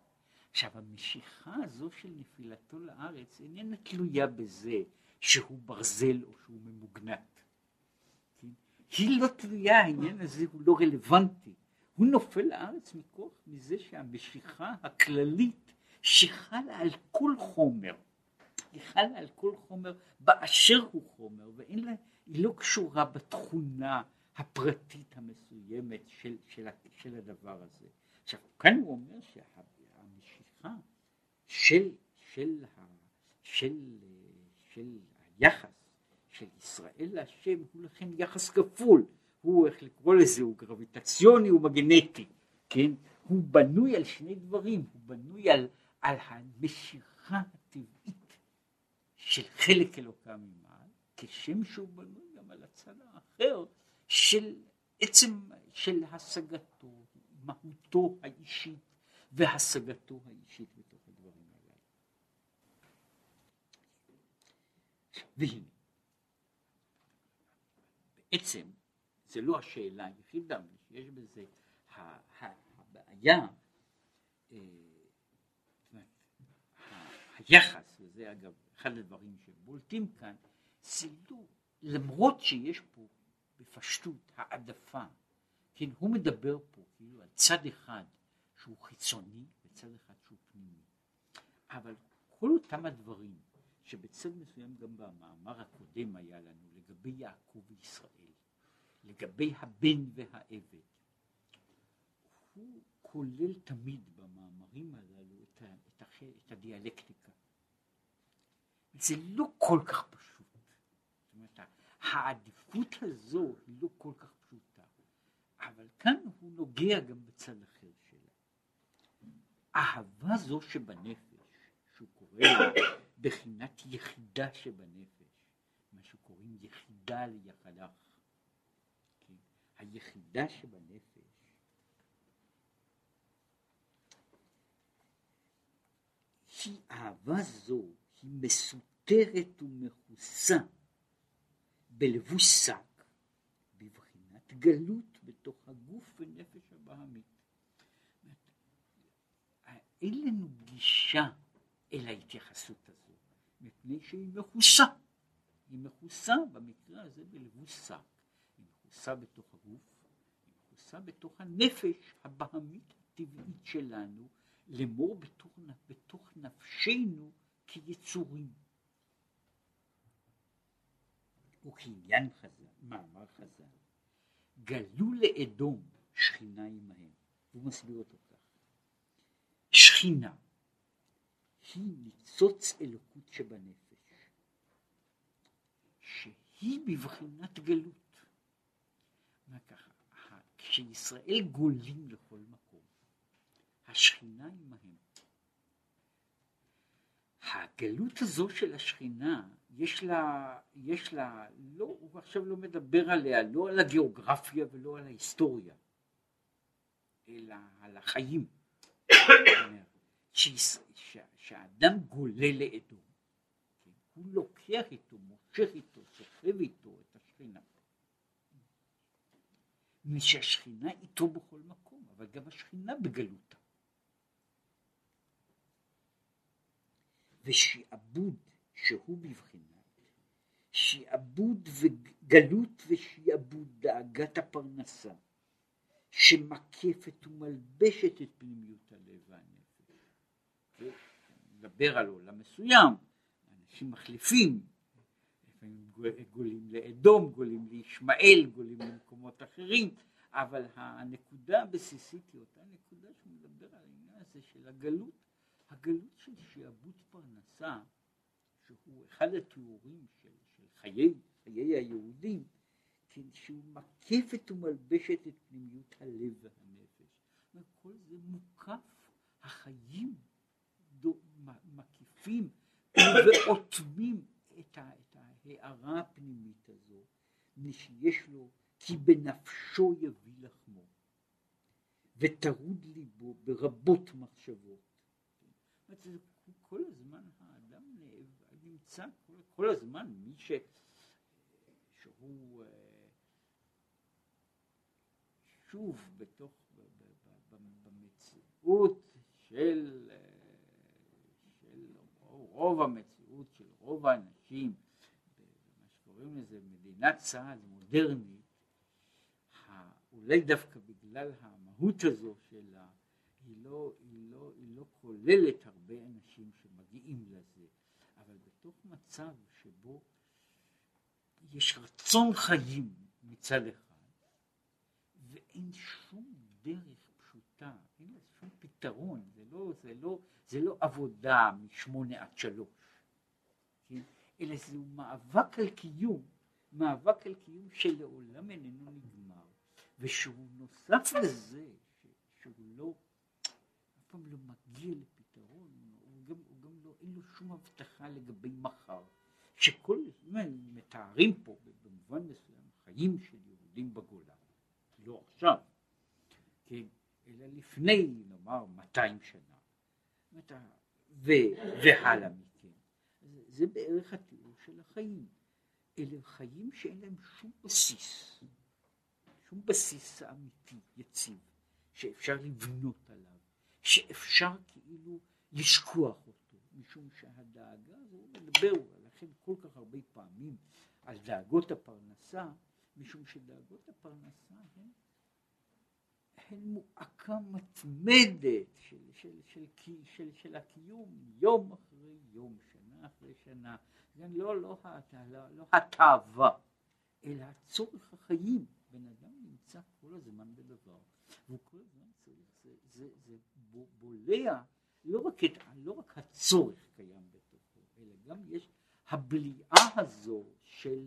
עכשיו המשיכה הזו של נפילתו לארץ איננה תלויה בזה שהוא ברזל או שהוא ממוגנט. היא לא תלויה, העניין הזה הוא לא רלוונטי. הוא נופל לארץ מכוח מזה שהמשיכה הכללית שחלה על כל חומר. היא חלה על כל חומר באשר הוא חומר, ואין לה, היא לא קשורה בתכונה הפרטית המסוימת של, של, של הדבר הזה. עכשיו, כאן הוא אומר שהמשיכה של, של, של, של היחס של ישראל להשם הוא לכן יחס כפול, הוא איך לקרוא לזה, הוא גרביטציוני, הוא מגנטי, כן? הוא בנוי על שני דברים, הוא בנוי על, על המשיכה הטבעית של חלק אלוקה ממעל, כשם שהוא בנוי גם על הצד האחר של עצם, של השגתו, מהותו האישית והשגתו האישית בתוך הדברים הללו. והנה, בעצם זה לא השאלה היחידה, יש בזה הבעיה, אה, היחס, וזה אגב אחד הדברים שבולטים כאן, זה לא, למרות שיש פה בפשטות העדפה, כן, הוא מדבר פה כאילו על צד אחד שהוא חיצוני וצד אחד שהוא פנימי, אבל כל אותם הדברים שבצד מסוים גם במאמר הקודם היה לנו לגבי יעקב וישראל, לגבי הבן והעבד, הוא כולל תמיד במאמרים הללו את, את, את הדיאלקטיקה. זה לא כל כך פשוט. זאת אומרת, העדיפות הזו היא לא כל כך פשוטה, אבל כאן הוא נוגע גם בצד אחר שלה. אהבה זו שבנפש, שהוא קורא לה בחינת יחידה שבנפש, מה שקוראים יחידה ליחדך. כן? היחידה שבנפש היא אהבה זו היא מסותרת ומכוסה בלבוש שק בבחינת גלות בתוך הגוף ונפש הבהמית. אין לנו גישה אל ההתייחסות הזו, מפני שהיא מכוסה. היא מכוסה במקרה הזה בלבוש שק. היא מכוסה בתוך הגוף, היא מכוסה בתוך הנפש הבהמית הטבעית שלנו, לאמור בתוך, בתוך נפשנו כיצורים. וכעניין חז"ל, מאמר חז"ל, גלו לאדום שכינה עמהם, והוא מסביר אותו כך. שכינה היא ניצוץ אלוקות שבנפש, שהיא בבחינת גלות. ככה, כשישראל גולים לכל מקום, השכינה עמהם. הגלות הזו של השכינה, יש לה, יש לה, לא, הוא עכשיו לא מדבר עליה, לא על הגיאוגרפיה ולא על ההיסטוריה, אלא על החיים. שהאדם גולה כן? הוא לוקח איתו, מושך איתו, סוחב איתו את השכינה. משהשכינה איתו בכל מקום, אבל גם השכינה בגלותה. ושעבוד שהוא בבחינת שעבוד וגלות ושעבוד דאגת הפרנסה שמקפת ומלבשת את פנימיות הלב והנפש. מדבר על עולם מסוים, אנשים מחליפים, גולים לאדום, גולים לישמעאל, גולים למקומות אחרים, אבל הנקודה הבסיסית היא אותה נקודה שמדבר על העניין הזה של הגלות הגלות של שעבוד פרנסה, שהוא אחד התיאורים של, של חיי, חיי היהודים, כן, שהוא מקפת ומלבשת את פנימיות הלב והנפש. כל זה מוקף, החיים דו, מקיפים ואוטמים את, את ההערה הפנימית הזו, שיש לו כי בנפשו יביא לחמו, וטרוד ליבו ברבות מחשבות. אומרת, כל הזמן האדם נמצא, כל, כל הזמן מי ש... שהוא אה, שוב בתוך, במציאות של, אה, של רוב המציאות של רוב האנשים, מה שקוראים לזה מדינת צה"ל מודרנית, אולי דווקא בגלל המהות הזו של ה... היא לא, לא, כוללת הרבה אנשים שמגיעים לזה, אבל בתוך מצב שבו יש רצון חיים מצד אחד, ואין שום דרך פשוטה, אין לזה שום פתרון, זה לא, זה לא, זה לא עבודה משמונה עד שלוש, כן? אלא זהו מאבק על קיום, מאבק על קיום שלעולם איננו נגמר, ושהוא נוסף לזה שהוא לא פעם לא מגיע לפתרון, הוא גם, הוא גם לא, אין לו שום הבטחה לגבי מחר, שכל הזמן מתארים פה במובן מסוים חיים של יהודים בגולה, לא עכשיו, כן, אלא לפני נאמר 200 שנה, ו, והלאה מכן, זה, בערך התיאור של החיים. אלה חיים שאין להם שום בסיס, שום בסיס אמיתי, יציב, שאפשר לבנות עליו, שאפשר כאילו לשכוח אותו, משום שהדאגה, הוא מדבר, לכן כל כך הרבה פעמים על דאגות הפרנסה, משום שדאגות הפרנסה הן, הן מועקה מתמדת של, של, של, של, של, של הקיום יום אחרי יום, שנה אחרי שנה, כן, לא, לא, לא, לא התאווה, אלא הצורך החיים. בן אדם נמצא כל הזמן בדבר, והוא כל הזמן צריך, זה, זה, זה בולע לא רק, את, לא רק הצורך קיים בתוכו, אלא גם יש הבליעה הזו של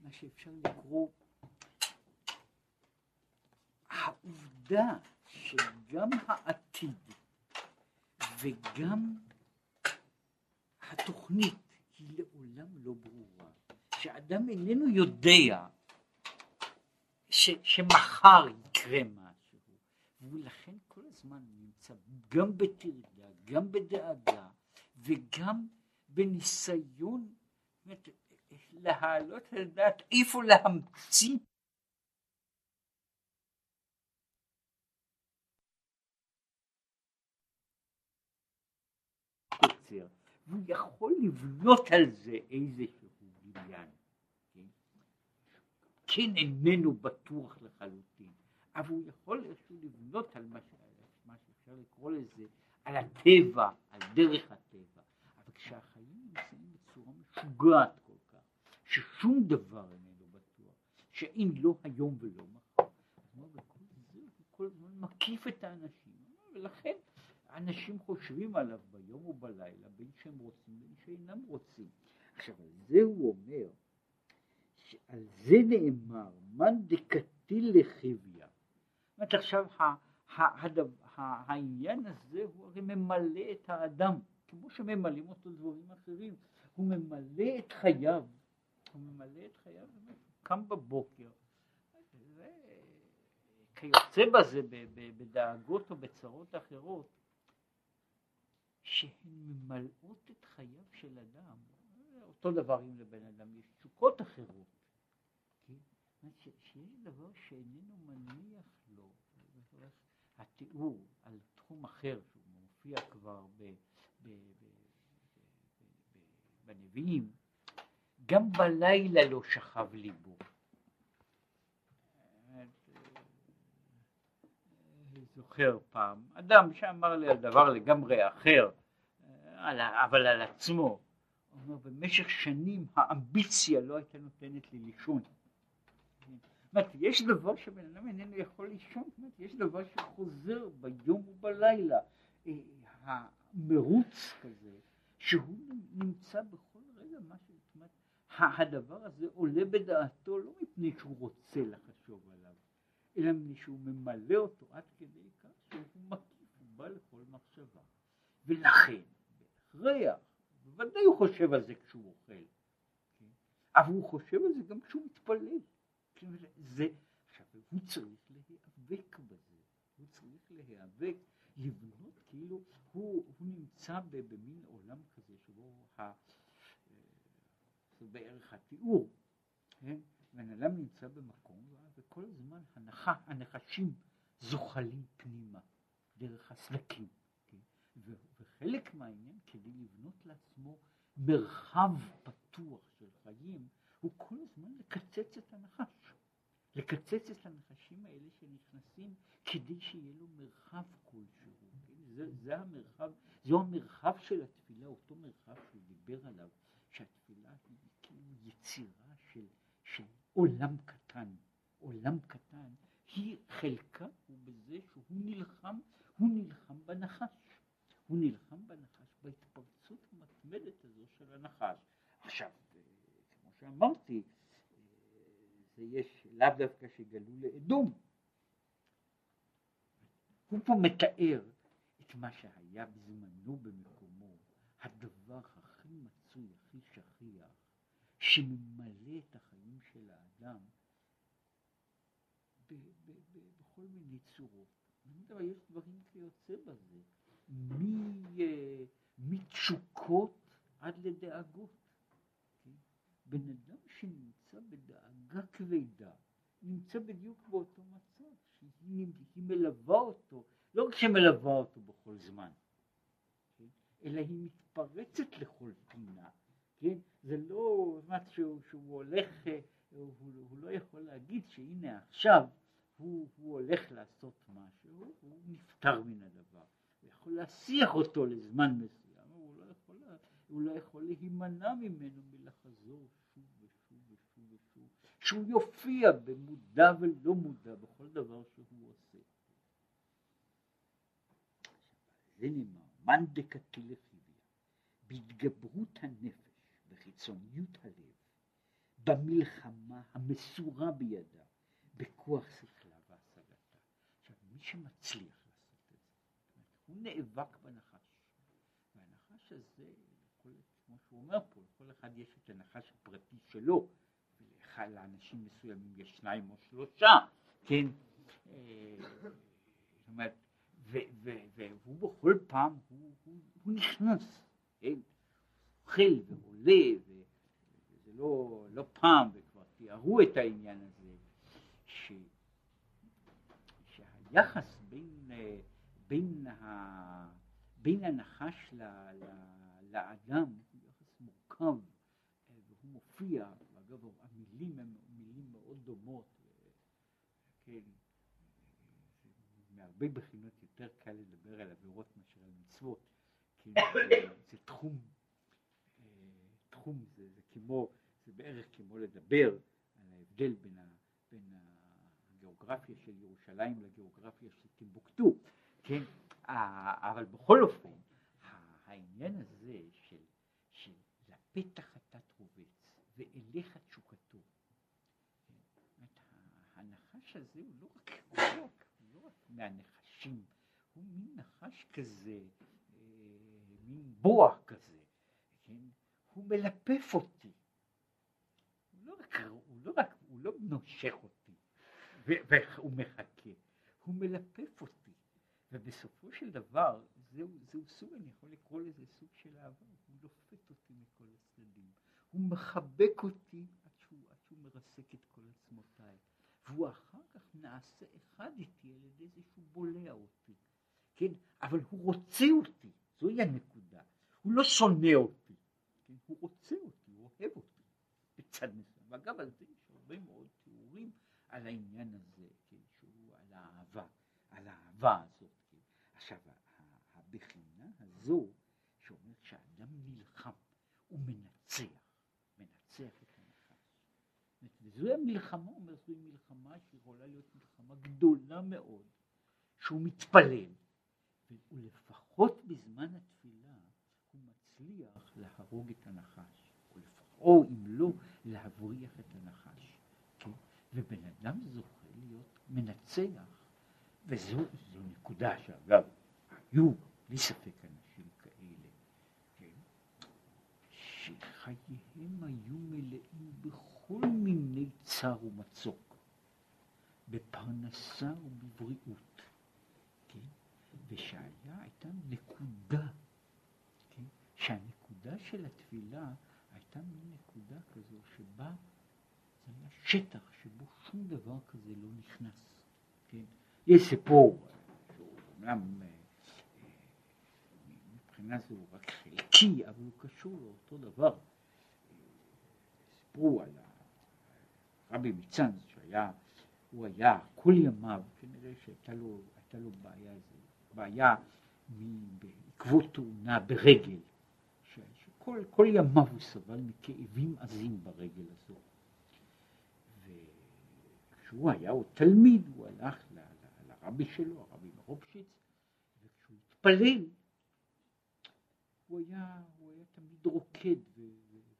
מה שאפשר לקרוא העובדה שגם העתיד וגם התוכנית היא לעולם לא ברורה, שאדם איננו יודע ש, שמחר יקרה משהו, ולכן כל הזמן נמצא גם בטרדה, גם בדאגה וגם בניסיון להעלות על דעת איפה להמציא והוא יכול לבנות על זה איזשהו בניין, כן? כן איננו בטוח לחלוטין, אבל הוא יכול איכשהו לבנות על מה, מה שאפשר לקרוא לזה, על הטבע, על דרך הטבע, אבל כשהחיים נמצאים בצורה משוגעת כל כך, ששום דבר איננו בטוח, שאם לא היום ולא מחר, וכל זה הוא כל הזמן מקיף את האנשים, ולכן אנשים חושבים עליו ביום ובלילה, בין שהם רוצים בין שאינם רוצים. עכשיו, על זה הוא אומר, שעל זה נאמר, מאן דקתיל לחביה. אומרת, עכשיו העניין הזה הוא הרי ממלא את האדם, כמו שממלאים אותו דברים אחרים, הוא ממלא את חייו, הוא ממלא את חייו, הוא קם בבוקר, כיוצא בזה בדאגות או בצרות אחרות, שהן ממלאות את חייו של אדם, אותו דבר אם לבן אדם יש תשוקות אחרות, שיש דבר שאיננו מניח לו, התיאור על תחום אחר שהוא מופיע כבר ב, ב, ב, בנביאים, גם בלילה לא שכב ליבו. זוכר פעם, אדם שאמר לי על דבר לגמרי אחר, אבל על עצמו, הוא אומר, במשך שנים האמביציה לא הייתה נותנת לי לישון. אומרת, יש דבר שבן אדם איננו יכול לישון, אומרת, יש דבר שחוזר ביום ובלילה, אה, המרוץ כזה, שהוא נמצא בכל רגע, מה ש... זאת אומרת, הדבר הזה עולה בדעתו לא מפני שהוא רוצה לחשוב עליו, אלא מפני שהוא ממלא אותו עד כדי כך שהוא מקיף, הוא בא לכל מחשבה. ולכן, בהכרח, בוודאי הוא חושב על זה כשהוא אוכל, כן? אבל הוא חושב על זה גם כשהוא מתפלל. זה, עכשיו, הוא צריך להיאבק בזה, הוא צריך להיאבק, לבנות כאילו, הוא, הוא נמצא במין עולם כזה שבו ה, אה, זה בערך התיאור, כן? בן אדם נמצא במקום וכל הזמן הנחה, הנחשים זוחלים פנימה דרך הסדקים, כן? וחלק מהעניין כדי לבנות לעצמו מרחב פתוח של חיים הוא כל הזמן לקצץ את הנחש, לקצץ את הנחשים האלה שנכנסים כדי שיהיה לו מרחב כלשהו, כן? זה, זה המרחב, זו המרחב של התפילה, אותו מרחב שהוא דיבר עליו, שהתפילה היא כאילו יצירה של, של עולם קטן, עולם קטן, היא חלקה הוא בזה שהוא נלחם, הוא נלחם בנחש, הוא נלחם בנחש בהתפרצות המתמדת הזו של הנחש. עכשיו, שאמרתי, זה יש לאו דווקא שגלו לאדום. הוא פה מתאר את מה שהיה בזמנו במקומו, הדבר הכי מצוי, הכי שכיח, שממלא את החיים של האדם בכל מיני צורות. יש דברים כיוצא בזה, מתשוקות עד לדאגות. בן אדם שנמצא בדאגה כבדה, נמצא בדיוק באותו מצב, שהיא מלווה אותו, לא רק שמלווה אותו בכל זמן, כן? אלא היא מתפרצת לכל פינה, כן? זה לא זאת שהוא, הולך, הוא, הוא לא יכול להגיד שהנה עכשיו הוא, הוא הולך לעשות משהו, הוא נפטר מן הדבר, הוא יכול להסיח אותו לזמן מסוים, הוא לא יכול, הוא לא יכול להימנע ממנו מלחזור שוב ושוב ושוב ושוב, שהוא יופיע במודע ולא מודע בכל דבר שהוא עושה. זה נאמר, מאן דקתי לחיביה, בהתגברות הנפש וחיצוניות הלב, במלחמה המסורה בידה, בכוח שכלה והשגתה. עכשיו, מי שמצליח לעשות את זה, הוא נאבק בנחש, והנחש הזה, שהוא אומר פה, לכל אחד יש את הנחש הפרטי שלו, לאנשים מסוימים יש שניים או שלושה, כן? אה, זאת אומרת, והוא בכל פעם, הוא, הוא, הוא נכנס, כן? אוכל ועולה, וזה לא, לא פעם, וכבר תיארו את העניין הזה, ש, שהיחס בין, בין, ה, בין הנחש ל, ל, לאדם מורכב, והוא מופיע, אגב המילים הן מילים מאוד דומות, כן, מהרבה בחינות יותר קל לדבר על עבירות מאשר על מצוות, כי זה, זה תחום, אה, תחום זה, זה כמו, זה בערך כמו לדבר על ההבדל בין, ה, בין הגיאוגרפיה של ירושלים לגיאוגרפיה של טימבוקטו, כן, אבל בכל אופן העניין הזה לפתח אתה תרובץ ואליך תשוקתו, כן, הנחש הזה הוא לא רק, רק, הוא לא רק מהנחשים הוא מין נחש כזה, אה, מין בוע כזה, כן? הוא מלפף אותי. הוא לא רק, הוא לא, רק, הוא לא נושך אותי והוא מחכה, הוא מלפף אותי. ובסופו של דבר, זהו, זהו סוג, אני יכול לקרוא לזה סוג של אהבה, הוא לופת אותי מכל הצדדים, הוא מחבק אותי עד שהוא, עד שהוא מרסק את כל עצמותיי, והוא אחר כך נעשה אחד איתי על ידי זה שהוא בולע אותי. כן? אבל הוא רוצה אותי, זוהי הנקודה. הוא לא שונא אותי, כן? הוא רוצה אותי, הוא אוהב אותי בצד מסוים. ואגב, על זה יש הרבה מאוד תיאורים על העניין הזה, כן? שהוא על האהבה, על האהבה הזאת. כן? עכשיו, הבחינה הזו, שאומרת שאדם נלחם, הוא מנצח, מנצח את הנחש. וזוהי המלחמה, אומר, זוהי מלחמה שיכולה להיות מלחמה גדולה מאוד, שהוא מתפלל. ולפחות בזמן התפילה הוא מצליח להרוג את הנחש, או אם לא, להבריח את הנחש. כן? ובן אדם זוכה להיות מנצח, וזו נקודה שאגב, היו בלי ספק אנשים כאלה, כן? שחייהם היו מלאים בכל מיני צר ומצוק, בפרנסה ובבריאות. ושהיה הייתה נקודה, כן? שהנקודה של התפילה הייתה מין נקודה כזו שבה זה היה שטח שבו שום דבר כזה לא נכנס, כן? יש סיפור, אומנם אה, מבחינה זו הוא רק חלקי, אבל הוא קשור לאותו דבר. סיפרו על הרבי מצאנז שהיה, הוא היה כל ימיו, כנראה שהייתה לו, לו בעיה בעיה בעקבות תאונה ברגל, שכל כל ימיו הוא סבל מכאבים עזים ברגל הזו. וכשהוא היה עוד תלמיד, הוא הלך לרבי שלו, הרבי מרופשיץ, וכשהוא התפלל, הוא היה, הוא היה תמיד רוקד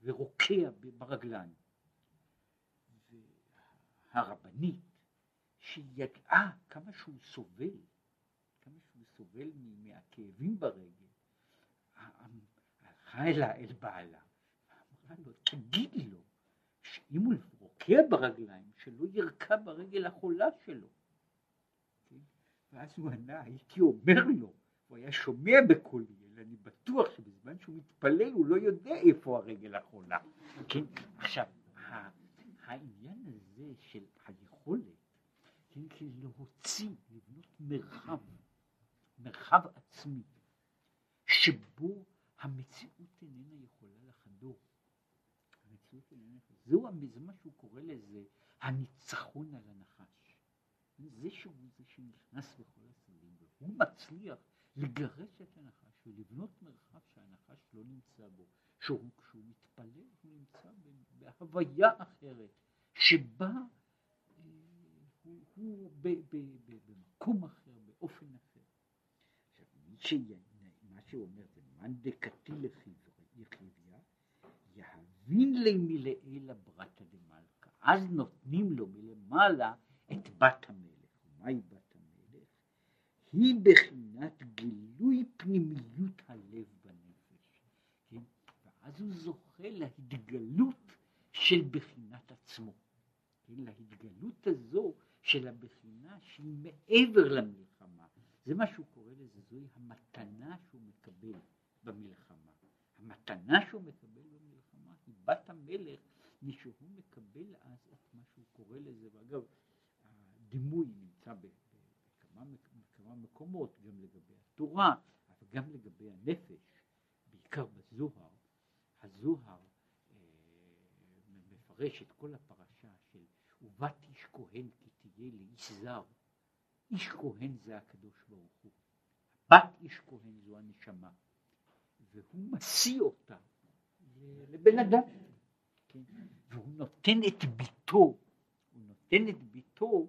ורוקע ברגליים. והרבנית, שידעה כמה שהוא סובל, סובל מהכאבים ברגל, הלכה אלה אל בעלה, ואמרה לו, תגיד לו, שאם הוא רוקע ברגליים, שלא ירקע ברגל החולה שלו. כן? ואז הוא ענה, הייתי אומר לו, הוא היה שומע בקולי, ואני בטוח שבזמן שהוא מתפלל הוא לא יודע איפה הרגל החולה. כן? עכשיו, העניין הזה של היכולת, כן, להוציא, לבנות מרחב, מרחב עצמי, שבו המציאות איננה יכולה לחדור. המציאות איננה יכולה, זה מה שהוא קורא לזה הניצחון על הנחש. זה שהוא זה שנכנס בכל הצדדים, והוא מצליח לגרש את הנחש ולבנות מרחב שהנחש לא נמצא בו, שהוא כשהוא מתפלל הוא נמצא בהוויה אחרת, שבה אה, הוא, הוא ב, ב, ב, במקום אחר, באופן אחר. עכשיו, מי מה שהוא אומר זה מאן דקתי לחיביה, יהבין לי מלעילה ברתא דמלכה. אז נותנים לו מלמעלה את בת המלך. ומהי בת המלך? היא בחינת גילוי פנימיות הלב בנפש. כן? ואז הוא זוכה להתגלות של בחינת עצמו. להתגלות הזו של הבחינה שהיא מעבר למלחמה. זה מה שהוא קורא לזה, זוהי המתנה שהוא מקבל במלחמה. המתנה שהוא מקבל במלחמה היא בת המלך, משהוא מקבל אז את מה שהוא קורא לזה, ואגב, הדימוי נמצא בכמה, בכמה מקומות, גם לגבי התורה, אבל גם לגבי הנפש, בעיקר בזוהר. הזוהר אה, מפרש את כל הפרשה של ובת איש כהן כי תהיה לאיש זר. איש כהן זה הקדוש ברוך הוא. בת איש כהן זו הנשמה. והוא משיא אותה לבן אדם. כן? והוא נותן את ביתו, הוא נותן את ביתו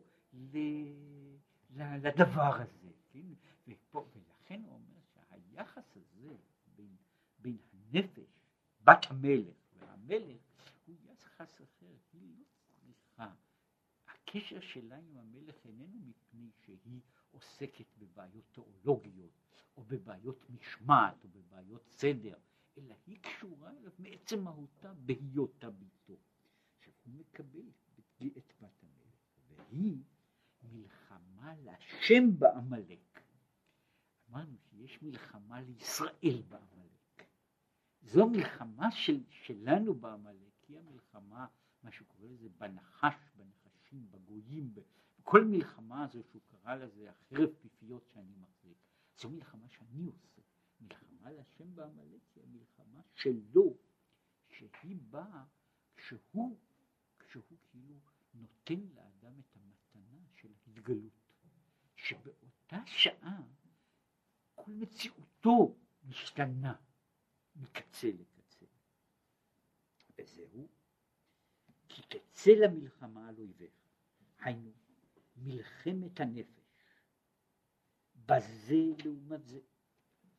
לדבר הזה. כן? ופה, ולכן הוא אומר שהיחס הזה בין, בין הנפש, בת המלך והמלך, הוא יחס אחר. היא לא צריכה. הקשר שלה עם המלך איננו מפני שהיא עוסקת בבעיות תיאולוגיות, או בבעיות משמעת, או בבעיות סדר, אלא היא קשורה אליו מעצם מהותה בהיותה ביתו. עכשיו הוא מקבל את בת המלך, והיא מלחמה להשם בעמלק. אמרנו שיש מלחמה לישראל בעמלק. זו מלחמה של, שלנו בעמלק, היא המלחמה, מה שהוא קורא לזה, בנחש, בנחשים, בגויים, כל מלחמה הזו שהוא קרא לזה החרב פיפיות שאני מחזיק, זו מלחמה שאני עושה. מלחמה להשם בעמלק היא המלחמה שלו, שהיא באה כשהוא, כשהוא כאילו נותן לאדם את המתנה של התגלות, שבאותה שעה כל מציאותו משתנה מקצה לקצה. וזהו, כי תצא למלחמה על אויביך, היינו מלחמת הנפש, בזה לעומת זה.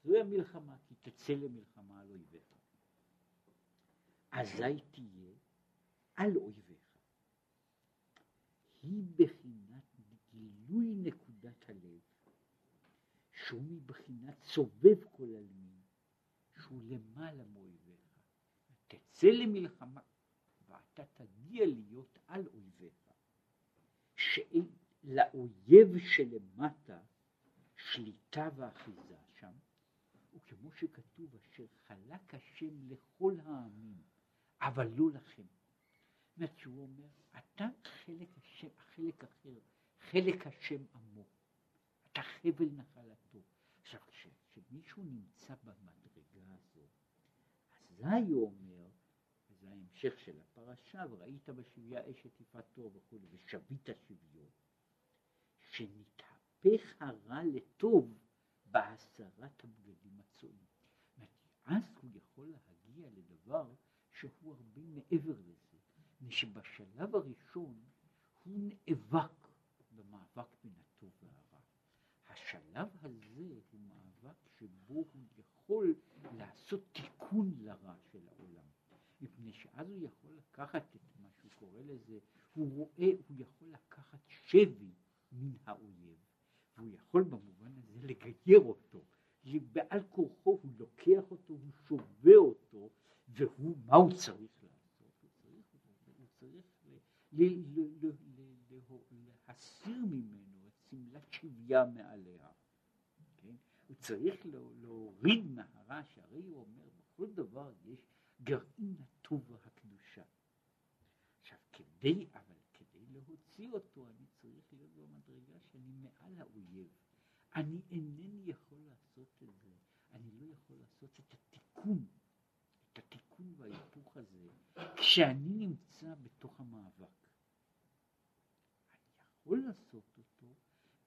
זוהי המלחמה, כי תצא למלחמה על אויביך. אזי תהיה על אויביך. היא בחינת גילוי נקודת הלב, שהוא מבחינת סובב כל עלמין, שהוא למעלה מאויביך. תצא למלחמה, ואתה תגיע להיות על אויביך. שאין לאויב שלמטה שליטה ואחיזה שם, וכמו שכתוב אשר חלק השם לכל העמים, אבל לא לכם. זאת שהוא אומר, אתה חלק השם, חלק אחר, חלק השם עמו, אתה חבל נחלתו. עכשיו, כשמישהו נמצא במדרגה הזו, אזי הוא אומר, וזה ההמשך של הפרשה, וראית בשביה אשת יפת תור וכו', ושבית שביו, שנתהפך הרע לטוב בהסרת הבגדים הצועים. אז הוא יכול להגיע לדבר שהוא הרבה מעבר לזה, מפני שבשלב הראשון הוא נאבק במאבק בין הטוב והרע. השלב הזה הוא מאבק שבו הוא יכול לעשות תיקון לרע של מפני שאז הוא יכול לקחת את מה שהוא קורא לזה, הוא רואה, הוא יכול לקחת שבי מן האויב, והוא יכול במובן הזה לגייר אותו, בעל כורחו הוא לוקח אותו, הוא שובה אותו, והוא, מה הוא צריך לעשות? הוא צריך, הוא צריך להסיר ממנו את שמלת שביה מעליה, כן? הוא צריך להוריד מהרע שהרי הוא אומר, בכל דבר יש גרעין הטוב והקדושה. עכשיו, כדי, אבל כדי להוציא אותו, אני צריך להיות במדרגה שאני מעל האויב. אני אינני יכול לעשות את זה, אני לא יכול לעשות את התיקון, את התיקון וההיפוך הזה, כשאני נמצא בתוך המאבק. אני יכול לעשות אותו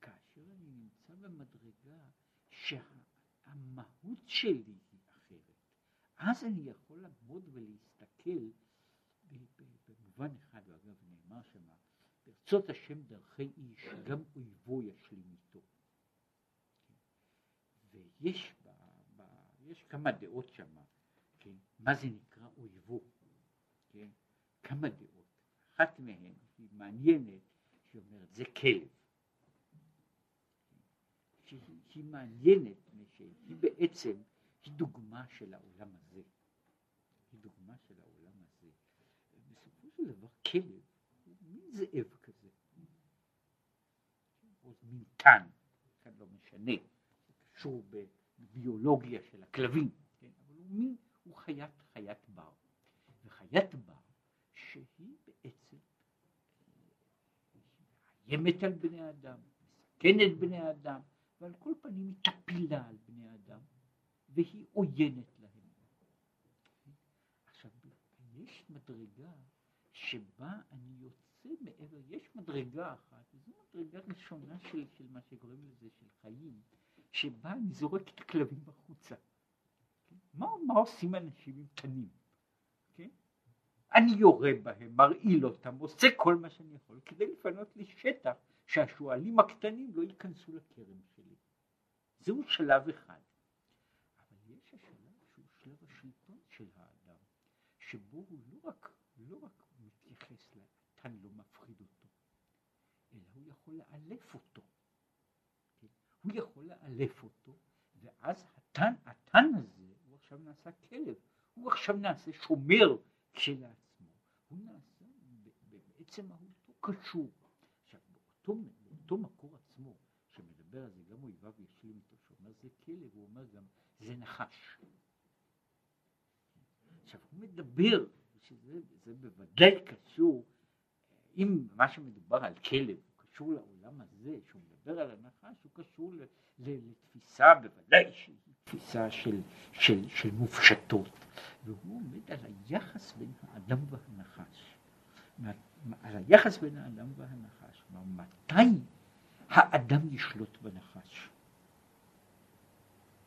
כאשר אני נמצא במדרגה שהמהות שלי היא אחרת. אז אני יכול לעמוד ולהסתכל במובן אחד, ואגב נאמר שמה, ברצות השם דרכי איש, גם אויבו ישלים איתו. ויש ב, ב, יש כמה דעות שם, כן, מה זה נקרא אויבו, כן, כמה דעות. אחת מהן היא מעניינת, שהיא אומרת זה כלב. שהיא, שהיא מעניינת, שהיא בעצם, היא דוגמה של העולם הזה. היא דוגמה של העולם דבר כלב מין זאב כזה. או מין טן, כאן לא משנה. קשור בביולוגיה של הכלבים, כן? אבל הוא מין, הוא חיית, חיית בר. וחיית בר שהיא בעצם מאיימת על בני אדם, מסכנת בני אדם, ועל כל פנים היא טפילה על בני אדם, והיא עוינת להם. עכשיו, יש מדרגה שבה אני יוצא מעבר, יש מדרגה אחת, וזו מדרגה ראשונה של, של מה שקוראים לזה, של חיים, שבה אני זורק את הכלבים החוצה. כן? מה, מה עושים אנשים עם תנים? כן? אני יורה בהם, מרעיל אותם, עושה כל מה שאני יכול כדי לפנות לי שטח שהשועלים הקטנים לא ייכנסו לכרם שלי. זהו שלב אחד. אבל יש השלב שהוא שלב השלטון של האדם, שבו הוא לא רק, לא רק לתן לא מפחיד אותו, אלא הוא יכול לאלף אותו. הוא יכול לאלף אותו, ואז התן, התן הזה, הוא עכשיו נעשה כלב, הוא עכשיו נעשה שומר כשלעצמו, הוא נעשה בעצם מהותו קשור. עכשיו, באותו, באותו מקור עצמו, שמדבר על זה, גם אויביו ישלים איתו, שאומר זה כלב, הוא אומר גם זה נחש. עכשיו, הוא מדבר, שזה בוודאי קשור, אם מה שמדובר על כלב, קשור לעולם הזה, שהוא מדבר על הנחש, הוא קשור לתפיסה, בוודאי שהיא תפיסה של, של, של מופשטות, והוא עומד על היחס בין האדם והנחש. על היחס בין האדם והנחש. מתי האדם ישלוט בנחש?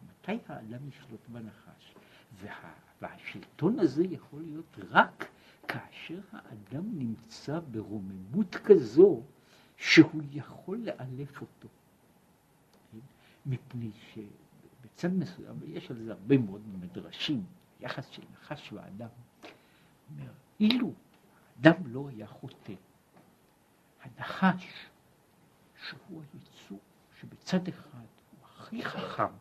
מתי האדם ישלוט בנחש? וה, והשלטון הזה יכול להיות רק כאשר האדם נמצא ברוממות כזו שהוא יכול לאלף אותו. כן? מפני שבצד מסוים, ויש על זה הרבה מאוד מדרשים, יחס של נחש ואדם, אילו האדם לא היה חוטא, הנחש, שהוא היצור שבצד אחד הוא הכי חכם,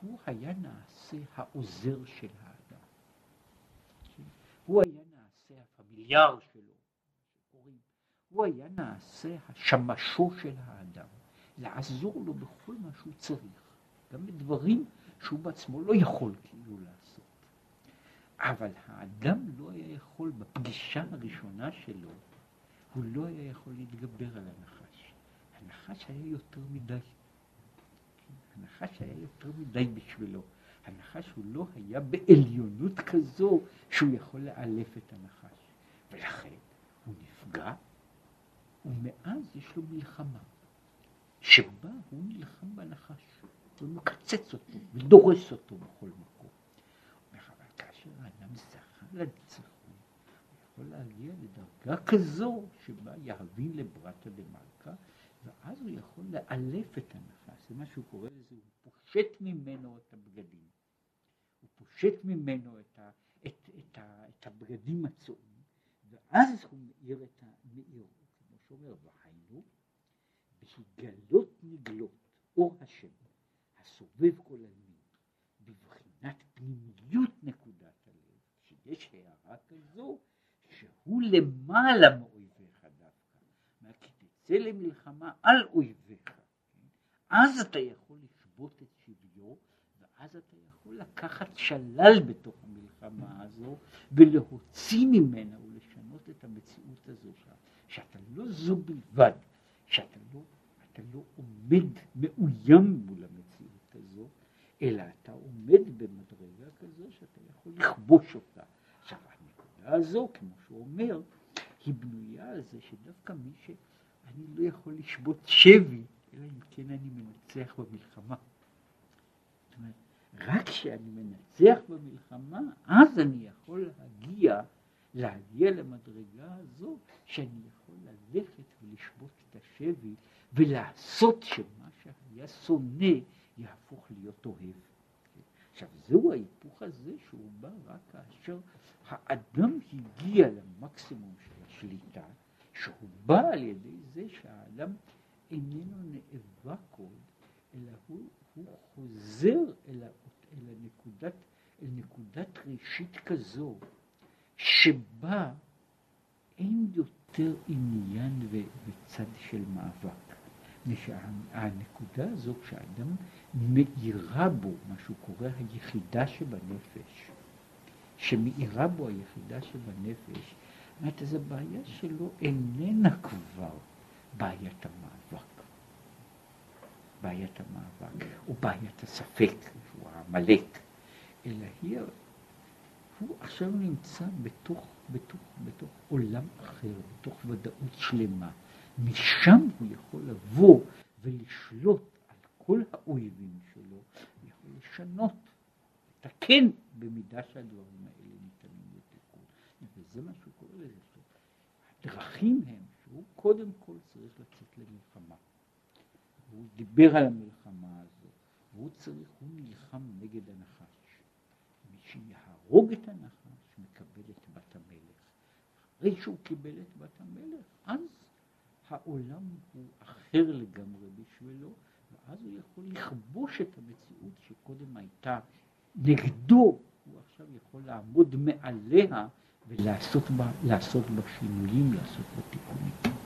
הוא היה נעשה העוזר של האדם. כן? הוא היה נעשה הפמיליאר שלו, הוא היה נעשה השמשו של האדם, לעזור לו בכל מה שהוא צריך, גם בדברים שהוא בעצמו לא יכול כאילו לעשות. אבל האדם לא היה יכול, בפגישה הראשונה שלו, הוא לא היה יכול להתגבר על הנחש. הנחש היה יותר מדי. הנחש היה יותר מדי בשבילו. הנחש הוא לא היה בעליונות כזו שהוא יכול לאלף את הנחש. ולכן הוא נפגע ומאז יש לו מלחמה, שבה הוא נלחם בנחש, ומקצץ אותו, ודורס אותו בכל מקום. אבל כאשר האדם זכה לניצחון, הוא יכול להגיע לדרגה כזו שבה יהבין לברטה דמלכה, ואז הוא יכול לאלף את הנחש, זה מה שהוא קורא לזה, הוא פושט ממנו את הבגדים. פושט ממנו את, ה, את, את, ה, את הבגדים הצועים, ואז הוא מאיר את המאירות. שאומר, והיינו, בהגלות נגלות אור השם, הסובב כל עלמין, בבחינת פנימיות נקודת הלב, שיש הערה כזו, שהוא למעלה מאויביך דווקא, כי תצא למלחמה על אויביך, כן? אז אתה יכול לשבות את שביו, ואז אתה יכול לקחת שלל בתוך המלחמה הזו ולהוציא ממנה ולשנות את המציאות הזו, שאתה לא זו בלבד, שאתה לא, לא עומד מאוים מול המציאות הזו, אלא אתה עומד במדרגה כזו שאתה יכול לכבוש אותה. עכשיו הנקודה הזו, כמו שהוא אומר, היא בנויה על זה שדווקא מי ש... אני לא יכול לשבות שבי, אלא אם כן אני מנצח במלחמה. רק כשאני מנצח במלחמה, אז אני יכול להגיע, להגיע למדרגה הזו, שאני יכול ללכת ולשבות את השבי, ולעשות שמה שהיה שונא יהפוך להיות אוהב. עכשיו זהו ההיפוך הזה שהוא בא רק כאשר האדם הגיע למקסימום של השליטה, שהוא בא על ידי זה שהאדם איננו נאבק עוד, אלא הוא, הוא חוזר אל, אל, הנקודת, אל נקודת ראשית כזו, שבה אין יותר עניין וצד של מאבק. שהנקודה הזו, כשאדם מאירה בו, מה שהוא קורא היחידה שבנפש, שמאירה בו היחידה שבנפש, אומרת, אז הבעיה שלו איננה כבר בעיית המאבק. בעיית המאבק, או בעיית הספק, העמלק, אלא היא, הוא עכשיו נמצא בתוך, בתוך, בתוך עולם אחר, בתוך ודאות שלמה. משם הוא יכול לבוא ולשלוט על כל האויבים שלו, הוא יכול לשנות, לתקן במידה שהדברים האלה ניתנים לתיקון. וזה מה שהוא קורא לזה. הדרכים הם שהוא קודם כל צריך לצאת למלחמה. הוא דיבר על המלחמה הזו, והוא צריך, הוא נלחם נגד הנחש. מי שיהרוג את הנחש מקבל את בת המלך. אחרי שהוא קיבל את בת המלך, אז העולם הוא אחר לגמרי בשבילו, ואז הוא יכול לכבוש את המציאות שקודם הייתה נגדו, הוא עכשיו יכול לעמוד מעליה ולעשות בה, בה שינויים, לעשות בה תיקונים.